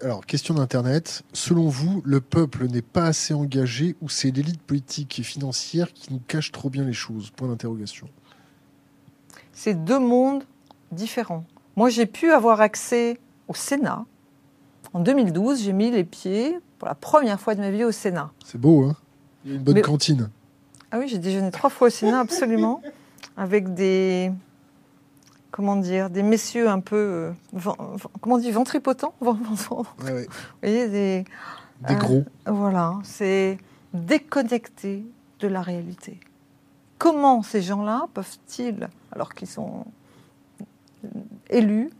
alors, question d'Internet. Selon vous, le peuple n'est pas assez engagé ou c'est l'élite politique et financière qui nous cache trop bien les choses? Point d'interrogation. C'est deux mondes différents. Moi, j'ai pu avoir accès au Sénat. En 2012, j'ai mis les pieds pour la première fois de ma vie au Sénat. C'est beau, hein? Il y a une bonne cantine. Ah oui, j'ai déjeuné trois fois au Sénat, absolument. *laughs* avec des, comment dire, des messieurs un peu, euh, comment on dit, ventripotents Vous voyez, des... Des gros. Euh, voilà, c'est déconnecté de la réalité. Comment ces gens-là peuvent-ils, alors qu'ils sont élus,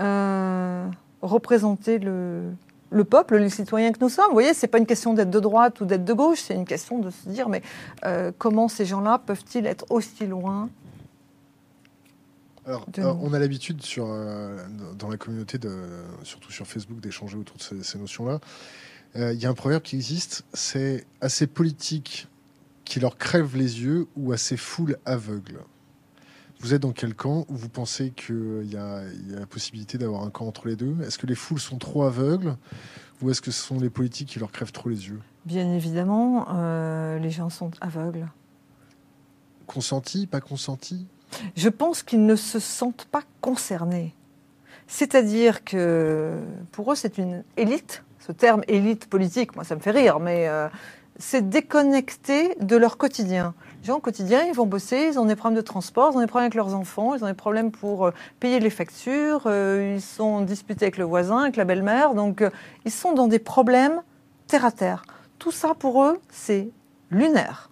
euh, représenter le, le peuple, les citoyens que nous sommes? Vous voyez, c'est pas une question d'être de droite ou d'être de gauche, c'est une question de se dire, mais comment ces gens-là peuvent-ils être aussi loin alors, euh, on a l'habitude sur euh, dans la communauté, de, surtout sur Facebook, d'échanger autour de ces, notions-là. Euh, il y a un proverbe qui existe, c'est assez politique qui leur crève les yeux ou assez foule aveugle. Vous êtes dans quel camp? Vous pensez qu'il y, y, a la possibilité d'avoir un camp entre les deux? Est-ce que les foules sont trop aveugles ou est-ce que ce sont les politiques qui leur crèvent trop les yeux? Bien évidemment, les gens sont aveugles. Consenti, pas consenti? Je pense qu'ils ne se sentent pas concernés. C'est-à-dire que pour eux, c'est une élite. Ce terme élite politique, moi, ça me fait rire, mais euh, c'est déconnecté de leur quotidien. Les gens, au quotidien, ils vont bosser, ils ont des problèmes de transport, ils ont des problèmes avec leurs enfants, ils ont des problèmes pour euh, payer les factures, euh, ils sont disputés avec le voisin, avec la belle-mère. Donc, ils sont dans des problèmes terre à terre. Tout ça, pour eux, c'est lunaire.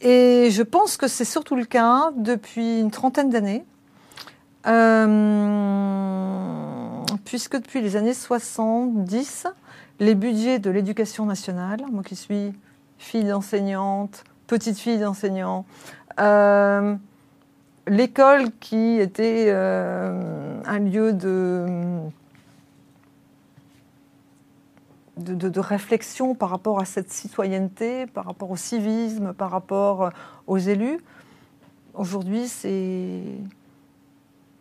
Et je pense que c'est surtout le cas depuis une trentaine d'années, euh, puisque depuis les années 70, les budgets de l'éducation nationale, moi qui suis fille d'enseignante, petite fille d'enseignant, euh, l'école qui était euh, un lieu de de, réflexion par rapport à cette citoyenneté, par rapport au civisme, par rapport aux élus. Aujourd'hui, c'est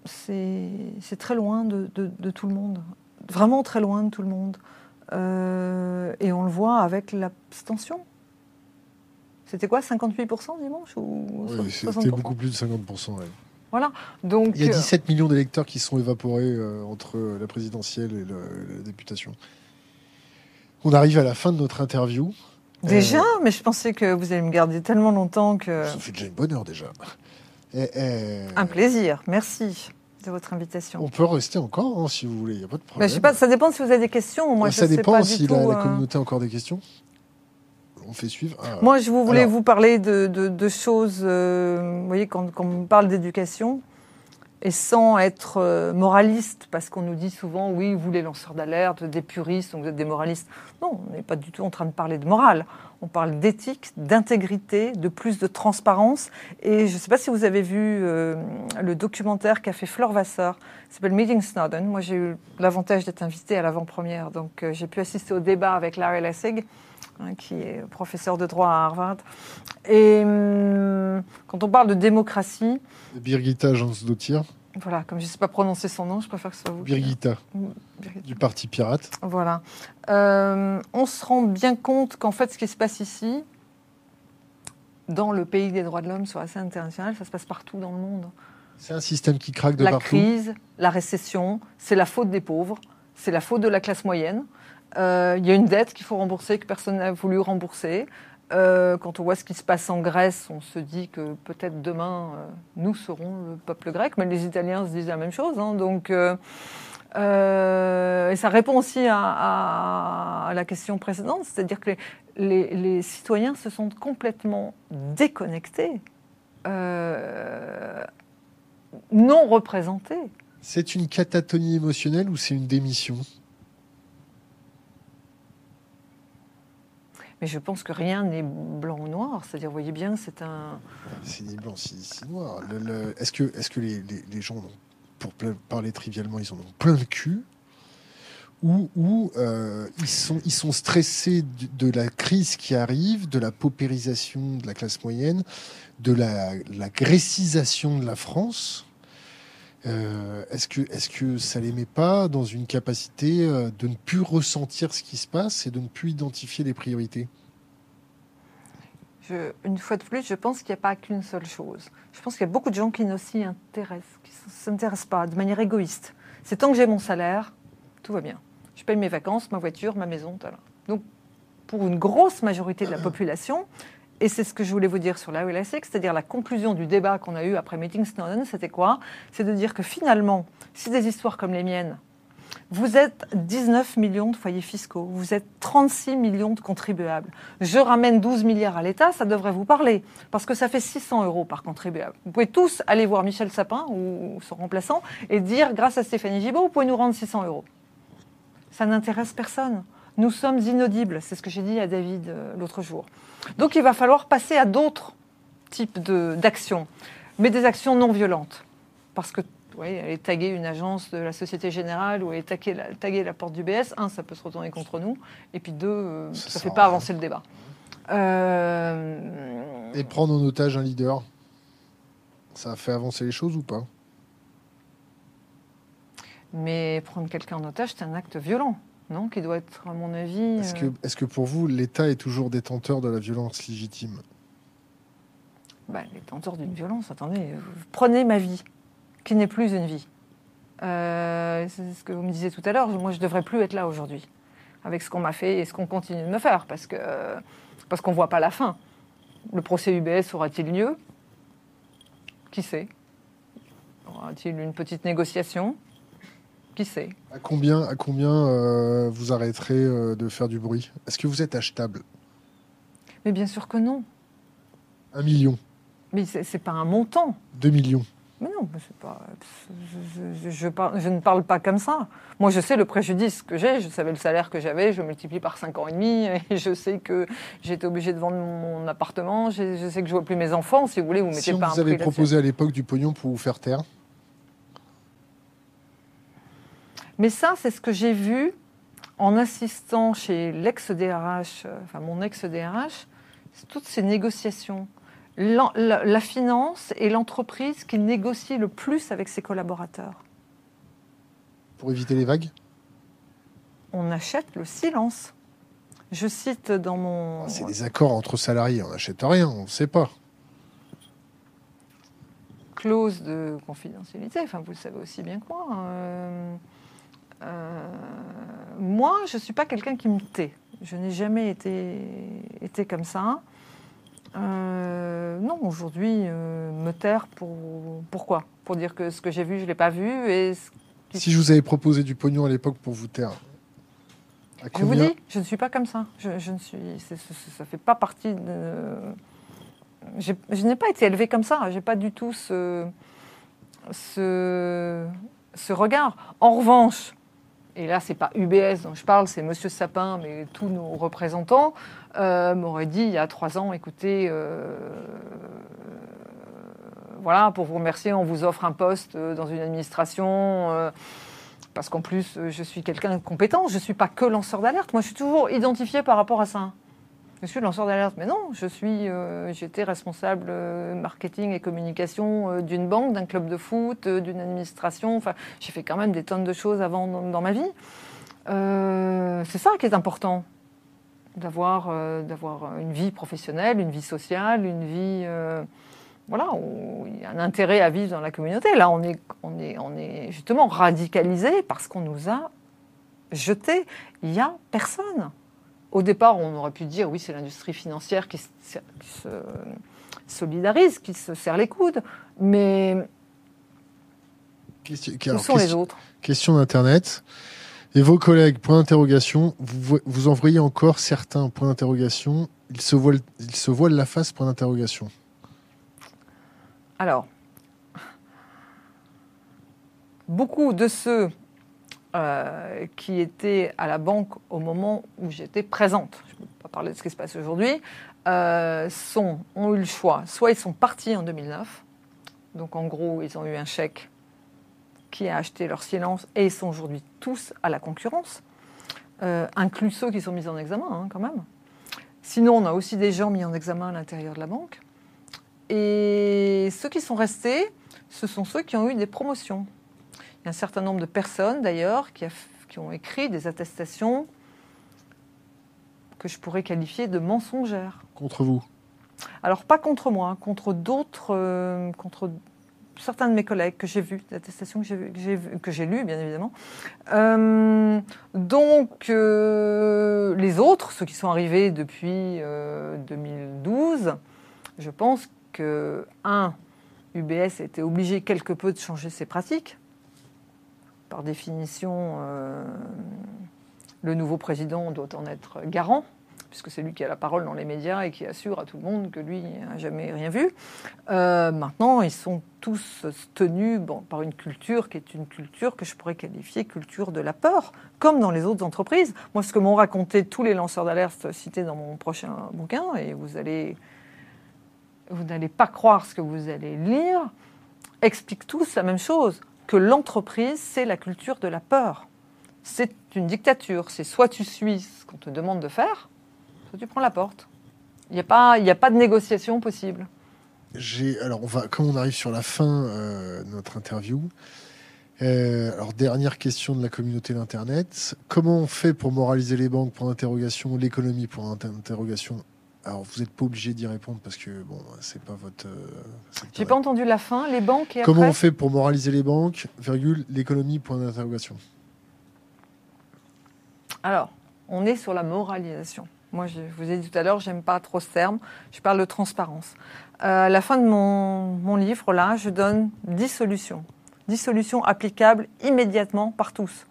c'est très loin de, tout le monde, vraiment très loin de tout le monde. Euh, et on le voit avec l'abstention. C'était quoi, 58% dimanche ou oui, C'était beaucoup plus de 50%. Voilà. Donc, Il y a 17 millions d'électeurs qui sont évaporés euh, entre la présidentielle et la députation. On arrive à la fin de notre interview. Déjà euh, Mais je pensais que vous allez me garder tellement longtemps que... Ça fait déjà une bonne heure déjà. Un plaisir, merci de votre invitation. On peut rester encore hein, si vous voulez, il n'y a pas de problème. je sais pas, ça dépend si vous avez des questions. Moi, ça dépend si la, euh, communauté a encore des questions. On fait suivre. Ah. Moi, je voulais vous parler de, choses. Euh, vous voyez, quand, quand on parle d'éducation, et sans être euh, moraliste, parce qu'on nous dit souvent, oui, vous les lanceurs d'alerte, des puristes, vous êtes des moralistes. Non, on n'est pas du tout en train de parler de morale. On parle d'éthique, d'intégrité, de plus de transparence. Et je ne sais pas si vous avez vu euh, le documentaire qu'a fait Flore Vasseur, qui s'appelle Meeting Snowden. Moi, j'ai eu l'avantage d'être invité à l'avant-première, donc euh, j'ai pu assister au débat avec Larry Lessig. Hein, qui est professeur de droit à Harvard. Et hum, quand on parle de démocratie... Birgitta Jansdottir Voilà, comme je ne sais pas prononcer son nom, je préfère que ce soit vous. Birgitta, Birgitta. du Parti Pirate. Voilà. Euh, on se rend bien compte qu'en fait, ce qui se passe ici, dans le pays des droits de l'homme sur la scène internationale, ça se passe partout dans le monde. C'est un système qui craque de la partout. crise, la récession, c'est la faute des pauvres, c'est la faute de la classe moyenne. Euh, Il y a une dette qu'il faut rembourser, que personne n'a voulu rembourser. Euh, quand on voit ce qui se passe en Grèce, on se dit que peut-être demain, euh, nous serons le peuple grec, mais les Italiens se disent la même chose. hein. donc, et ça répond aussi à, la question précédente, c'est-à-dire que les, les- citoyens se sont complètement déconnectés, non représentés. C'est une catatonie émotionnelle ou c'est une démission? Mais je pense que rien n'est blanc ou noir. C'est-à-dire, vous voyez bien, c'est un. C'est ni blanc, c'est noir. Est-ce que, est que les, gens, pour parler trivialement, ils en ont plein le cul? Ou, euh, ils, sont, stressés de, de la crise qui arrive, de la paupérisation de la classe moyenne, de la, la grécisation de la France? Euh, Est-ce que, est que ça les met pas dans une capacité euh, de ne plus ressentir ce qui se passe et de ne plus identifier les priorités? Une fois de plus, je pense qu'il n'y a pas qu'une seule chose. Je pense qu'il y a beaucoup de gens qui ne s'y intéressent, ne s'intéressent pas de manière égoïste. C'est tant que j'ai mon salaire, tout va bien. Je paye mes vacances, ma voiture, ma maison. voilà. Donc, pour une grosse majorité de la population, et c'est ce que je voulais vous dire sur la OLSX, c'est-à-dire la conclusion du débat qu'on a eu après Meeting Snowden, c'était quoi? C'est de dire que finalement, si des histoires comme les miennes, vous êtes 19 millions de foyers fiscaux, vous êtes 36 millions de contribuables. Je ramène 12 milliards à l'État, ça devrait vous parler, parce que ça fait 600 euros par contribuable. Vous pouvez tous aller voir Michel Sapin ou son remplaçant et dire, grâce à Stéphanie Gibault, vous pouvez nous rendre 600 euros. Ça n'intéresse personne. Nous sommes inaudibles, c'est ce que j'ai dit à David euh, l'autre jour. Donc il va falloir passer à d'autres types de- d'actions, mais des actions non violentes. Parce que, aller taguer une agence de la Société Générale ou aller taguer la, taguer la porte du BS, un, ça peut se retourner contre nous, et puis deux, euh, Ça ne fait pas avancer le débat. Euh, Et prendre en otage un leader, ça fait avancer les choses ou pas? Mais prendre quelqu'un en otage, c'est un acte violent, non Qui doit être, à mon avis. Est-ce euh, que, est que pour vous, l'État est toujours détenteur de la violence légitime? Bah, les tenteurs d'une violence, attendez, vous prenez ma vie, qui n'est plus une vie. Euh, c'est ce que vous me disiez tout à l'heure, moi je ne devrais plus être là aujourd'hui, avec ce qu'on m'a fait et ce qu'on continue de me faire, parce que parce qu'on ne voit pas la fin. Le procès UBS aura-t-il lieu? Qui sait? Aura-t-il une petite négociation? Qui sait? À combien, à combien euh, vous arrêterez euh, de faire du bruit? Est-ce que vous êtes achetable? Mais bien sûr que non. Un million Mais c'est c'est pas un montant. Deux millions Mais non, mais c'est pas. Je, je- je parle- je ne parle pas comme ça. Moi, je sais le préjudice que j'ai. Je savais le salaire que j'avais. Je multiplie par 5 ans et demi. *laughs* Et je sais que j'ai été obligé de vendre mon appartement. Je, je sais que je vois plus mes enfants. Si vous voulez, vous mettez Si on pas vous un avait prix là-dessus. proposé à l'époque du pognon pour vous faire taire, Mais ça, c'est ce que j'ai vu en assistant chez l'ex-DRH, euh, enfin mon ex-DRH, toutes ces négociations. La, la finance est l'entreprise qui négocie le plus avec ses collaborateurs. pour éviter les vagues? On achète le silence. Je cite dans mon... Ah, C'est des accords entre salariés, on n'achète rien, on ne sait pas. clause de confidentialité, enfin vous le savez aussi bien que moi. euh, moi, je ne suis pas quelqu'un qui me tait. Je n'ai jamais été, été comme ça. Euh, non, aujourd'hui, euh, me taire pour pourquoi Pour dire que ce que j'ai vu, je ne l'ai pas vu. Et ce- Si je vous avais proposé du pognon à l'époque pour vous taire, à je vous dis, je ne suis pas comme ça. Je, je ne suis, ça fait pas partie de. Je n'ai pas été élevée comme ça. J'ai pas du tout ce, ce, ce regard. En revanche, et là, c'est pas UBS dont je parle, c'est Monsieur Sapin, mais tous nos représentants euh, m'auraient dit il y a trois ans, écoutez. euh, voilà, pour vous remercier, on vous offre un poste euh, dans une administration. parce qu'en plus, je suis quelqu'un de compétent. Je ne suis pas que lanceur d'alerte. Moi, je suis toujours identifiée par rapport à ça. Suis lanceur d'alerte. Mais non, je suis, j'étais responsable marketing et communication d'une banque, d'un club de foot, d'une administration. Enfin, j'ai fait quand même des tonnes de choses avant dans, ma vie. c'est ça qui est important, d'avoir d'avoir une vie professionnelle, une vie sociale, une vie voilà, il y a un intérêt à vivre dans la communauté. Là, on est, on est, on est justement radicalisé parce qu'on nous a jeté. Il n'y a personne. Au départ, on aurait pu dire oui, c'est l'industrie financière qui se, solidarise, qui se serre les coudes, mais question, où sont les autres? Question d'Internet. Et vos collègues, point d'interrogation, vous, vous en voyez encore certains, point d'interrogation, ils se, voilent, ils se voilent la face, point d'interrogation. Alors, beaucoup de ceux euh, qui étaient à la banque au moment où j'étais présente, je ne peux pas parler de ce qui se passe aujourd'hui, euh, ont eu le choix. Soit ils sont partis en 2009, donc en gros ils ont eu un chèque qui a acheté leur silence et ils sont aujourd'hui tous à la concurrence, euh, inclus ceux qui sont mis en examen hein, quand même. Sinon on a aussi des gens mis en examen à l'intérieur de la banque. Et ceux qui sont restés, ce sont ceux qui ont eu des promotions. Il y a un certain nombre de personnes, d'ailleurs, qui, ont écrit des attestations que je pourrais qualifier de mensongères. Contre vous? Alors, pas contre moi, contre d'autres, euh, contre certains de mes collègues que j'ai vus, des attestations que j'ai lues, bien évidemment. Euh, donc, euh, les autres, ceux qui sont arrivés depuis 2012, je pense que, un, UBS a été obligé quelque peu de changer ses pratiques. Par définition, euh, le nouveau président doit en être garant, puisque c'est lui qui a la parole dans les médias et qui assure à tout le monde que lui n'a jamais rien vu. Euh, maintenant, ils sont tous tenus par une culture qui est une culture que je pourrais qualifier culture de la peur, comme dans les autres entreprises. Moi, ce que m'ont raconté tous les lanceurs d'alerte cités dans mon prochain bouquin, et vous vous n'allez pas croire ce que vous allez lire, expliquent tous la même chose, que l'entreprise, c'est la culture de la peur. C'est une dictature. C'est soit tu suis ce qu'on te demande de faire, soit tu prends la porte. Il n'y a, pas, a pas de négociation possible. Alors, on va, comme on arrive sur la fin euh, de notre interview, euh, alors, dernière question de la communauté d'Internet. Comment on fait pour moraliser les banques, pour interrogation, l'économie, pour interrogation alors, vous n'êtes pas obligé d'y répondre parce que bon, c'est pas votre. Euh, J'ai pas entendu la fin. Les banques et Comment on fait pour moraliser les banques, virgule, l'économie, point d'interrogation Alors, on est sur la moralisation. Moi, je vous ai dit tout à l'heure, j'aime pas trop ce terme. Je parle de transparence. Euh, à la fin de mon, mon, livre, là, je donne 10 solutions. 10 solutions applicables immédiatement par tous.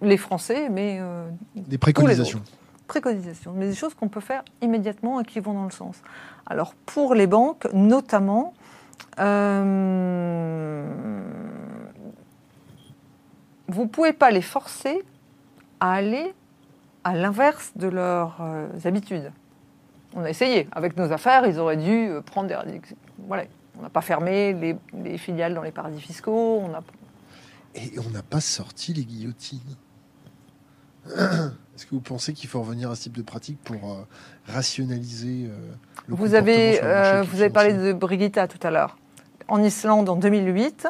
Les Français, mais. Euh, Des préconisations préconisations, mais des choses qu'on peut faire immédiatement et qui vont dans le sens. Alors pour les banques, notamment, euh, vous ne pouvez pas les forcer à aller à l'inverse de leurs euh, habitudes. On a essayé. Avec nos affaires, ils auraient dû euh, prendre des... Voilà. On n'a pas fermé les, les, filiales dans les paradis fiscaux. On a... Et on n'a pas sorti les guillotines. *clears throat* Est-ce que vous pensez qu'il faut revenir à ce type de pratique pour euh, rationaliser euh, le vous avez, euh, vous avez parlé de Brigitta tout à l'heure. En Islande, en 2008,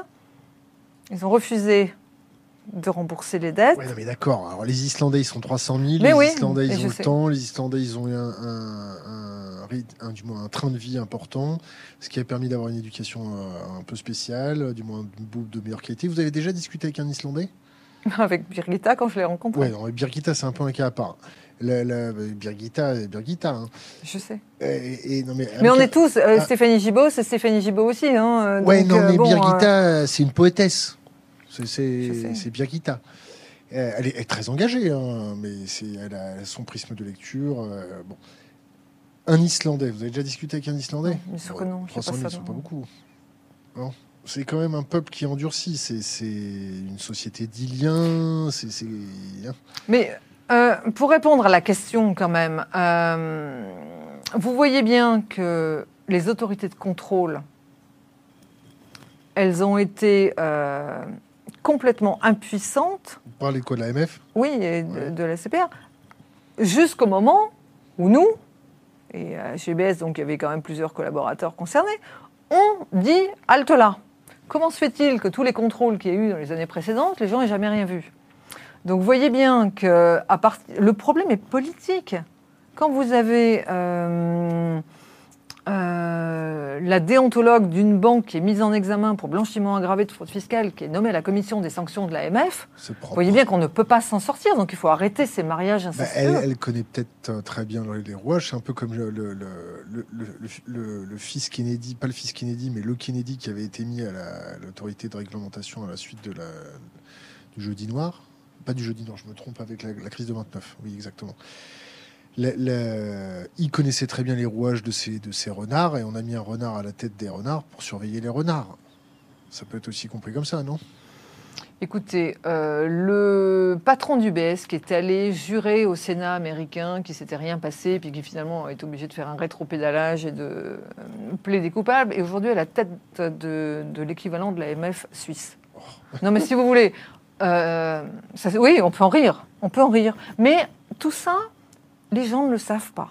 ils ont refusé de rembourser les dettes. Oui, mais d'accord. Alors, les Islandais, ils sont 300 000. les Islandais, ils ont le temps. Les Islandais, ils ont eu un, du moins un train de vie important, ce qui a permis d'avoir une éducation un peu spéciale, du moins de meilleure qualité. Vous avez déjà discuté avec un Islandais? *laughs* Avec Birgitta quand je l'ai rencontré. Oui, Birgitta, c'est un peu un cas à part. La, la, Birgitta, Birgitta. Hein. Je sais. Et, non, mais, mais on est tous. Euh, ah. Stéphanie Gibault, c'est Stéphanie Gibault aussi. Hein, ouais, non, euh, mais Birgitta, euh, c'est une poétesse. C'est Birgitta. Elle est, très engagée, hein, mais elle a son prisme de lecture. bon. Un Islandais, vous avez déjà discuté avec un Islandais? Non, sûr que non. 300 000, sont pas beaucoup. Non c'est quand même un peuple qui endurcit. C'est une société d'Iliens. Hein. Mais euh, pour répondre à la question, quand même, euh, vous voyez bien que les autorités de contrôle, elles ont été euh, complètement impuissantes. Vous parlez quoi de l'AMF Oui, et de, de la CPR. Jusqu'au moment où nous, et à GBS, donc il y avait quand même plusieurs collaborateurs concernés, ont dit halte là. Comment se fait-il que tous les contrôles qu'il y a eu dans les années précédentes, les gens n'aient jamais rien vu? Donc voyez bien que le problème est politique. Quand vous avez euh, euh, la déontologue d'une banque qui est mise en examen pour blanchiment aggravé de fraude fiscale, qui est nommée à la commission des sanctions de l'AMF, vous voyez bien qu'on ne peut pas s'en sortir, donc il faut arrêter ces mariages bah, incestueux. elle, connaît peut-être euh, très bien les rouages, c'est un peu comme le, le, le, fils Kennedy, pas le fils Kennedy, mais le Kennedy qui avait été mis à l'autorité de réglementation à la suite de la, du jeudi noir. Pas du jeudi noir, je me trompe avec la, la crise de 29, oui exactement il connaissait très bien les rouages de ces, de ces renards et on a mis un renard à la tête des renards pour surveiller les renards. Ça peut être aussi compris comme ça, non? Écoutez, euh, le patron du BS qui était allé jurer au Sénat américain qu'il s'était rien passé, puis qui finalement est obligé de faire un rétropédalage et de euh, plaider coupable, est aujourd'hui à la tête de, l'équivalent de la MF suisse. Oh. Non, mais si vous voulez, euh, oui, on peut en rire, on peut en rire, mais tout ça, les gens ne le savent pas.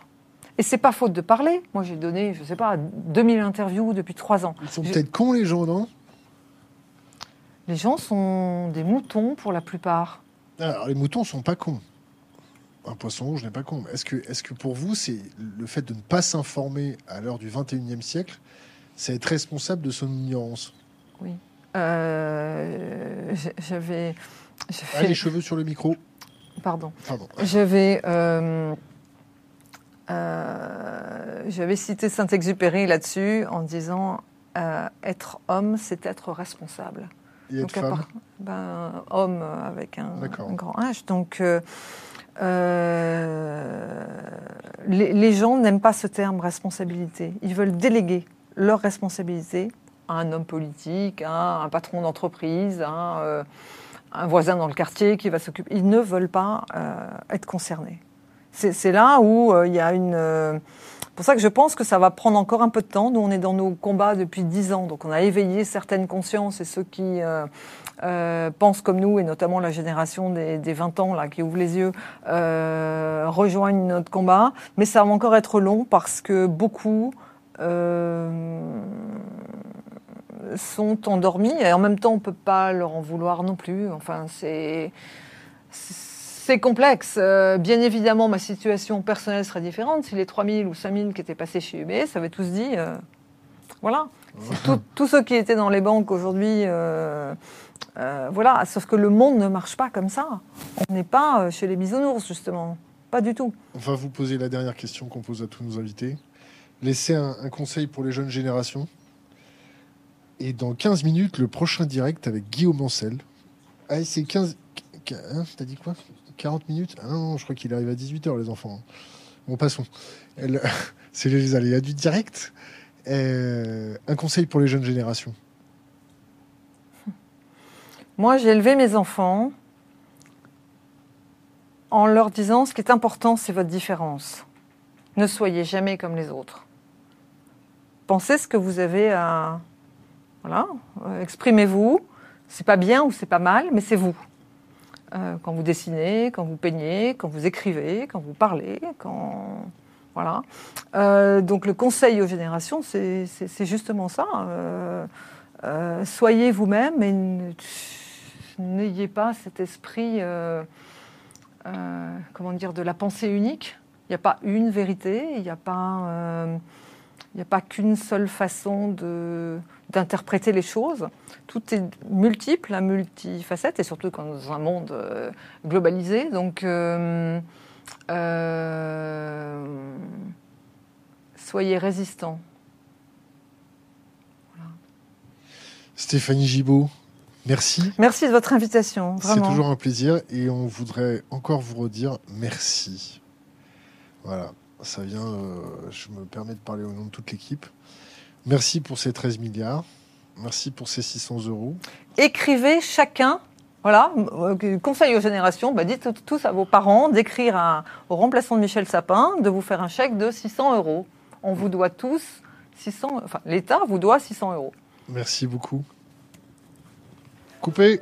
Et c'est pas faute de parler. Moi, j'ai donné, je sais pas, 2000 interviews depuis trois ans. Ils sont peut-être cons, les gens, non? Les gens sont des moutons pour la plupart. Alors, les moutons sont pas cons. Un poisson rouge n'est pas con. Est-ce que, est que pour vous, c'est le fait de ne pas s'informer à l'heure du 21e siècle, c'est être responsable de son ignorance? Oui. Euh, j'avais. Ah, les cheveux sur le micro. Pardon. Pardon. J'avais. Euh, euh, j'avais cité Saint-Exupéry là-dessus en disant euh, être homme, c'est être responsable. Et être femme ben, Homme avec un, grand H. Donc, euh, les, gens n'aiment pas ce terme responsabilité. Ils veulent déléguer leur responsabilité à un homme politique, à un patron d'entreprise, à un voisin dans le quartier qui va s'occuper. Ils ne veulent pas être concernés c'est là où euh, il y a une. Euh, pour ça que je pense que ça va prendre encore un peu de temps. Nous, on est dans nos combats depuis dix ans, donc on a éveillé certaines consciences et ceux qui euh, pensent comme nous, et notamment la génération des, des, 20 ans là, qui ouvre les yeux, rejoignent notre combat. Mais ça va encore être long parce que beaucoup sont endormis et en même temps, on peut pas leur en vouloir non plus. Enfin, c'est c'est complexe. Euh, bien évidemment, ma situation personnelle serait différente. Si les 3000 ou 5000 qui étaient passés chez UBS avaient tous dit, euh, voilà, tous *laughs* ceux qui étaient dans les banques aujourd'hui, euh, voilà, sauf que le monde ne marche pas comme ça. On n'est pas chez les bisounours, justement. Pas du tout. On va vous poser la dernière question qu'on pose à tous nos invités. Laissez un, un conseil pour les jeunes générations. Et dans 15 minutes, le prochain direct avec Guillaume Ancel. Ah, c'est 15. Hein, T'as dit quoi? 40 minutes Ah non, je crois qu'il arrive à 18h, les enfants. Bon, passons. *laughs* C'est les aléas du direct. Euh, un conseil pour les jeunes générations *laughs* Moi, j'ai élevé mes enfants en leur disant ce qui est important, c'est votre différence. Ne soyez jamais comme les autres. Pensez ce que vous avez à. Voilà, euh, exprimez-vous. C'est pas bien ou c'est pas mal, mais c'est vous. Euh, quand vous dessinez, quand vous peignez, quand vous écrivez, quand vous parlez, quand voilà. Euh, donc le conseil aux générations, c'est justement ça. Euh, soyez vous-même et n'ayez pas cet esprit, comment dire, de la pensée unique. Il n'y a pas une vérité, il n'y a pas, il a pas qu'une seule façon de d'interpréter les choses. Tout est multiple, à multifacette, et surtout dans un monde euh, globalisé. Donc, euh, euh, soyez résistants. Stéphanie Gibault, merci. Merci de votre invitation. C'est toujours un plaisir, et on voudrait encore vous redire merci. Voilà, ça vient, je me permets de parler au nom de toute l'équipe. Merci pour ces 13 milliards. Merci pour ces 600 euros. Écrivez chacun, voilà, euh, conseil aux générations, bah dites tous à vos parents d'écrire au remplaçant de Michel Sapin de vous faire un chèque de 600 euros. On vous doit tous 600, enfin l'État vous doit 600 euros. Merci beaucoup. Coupé.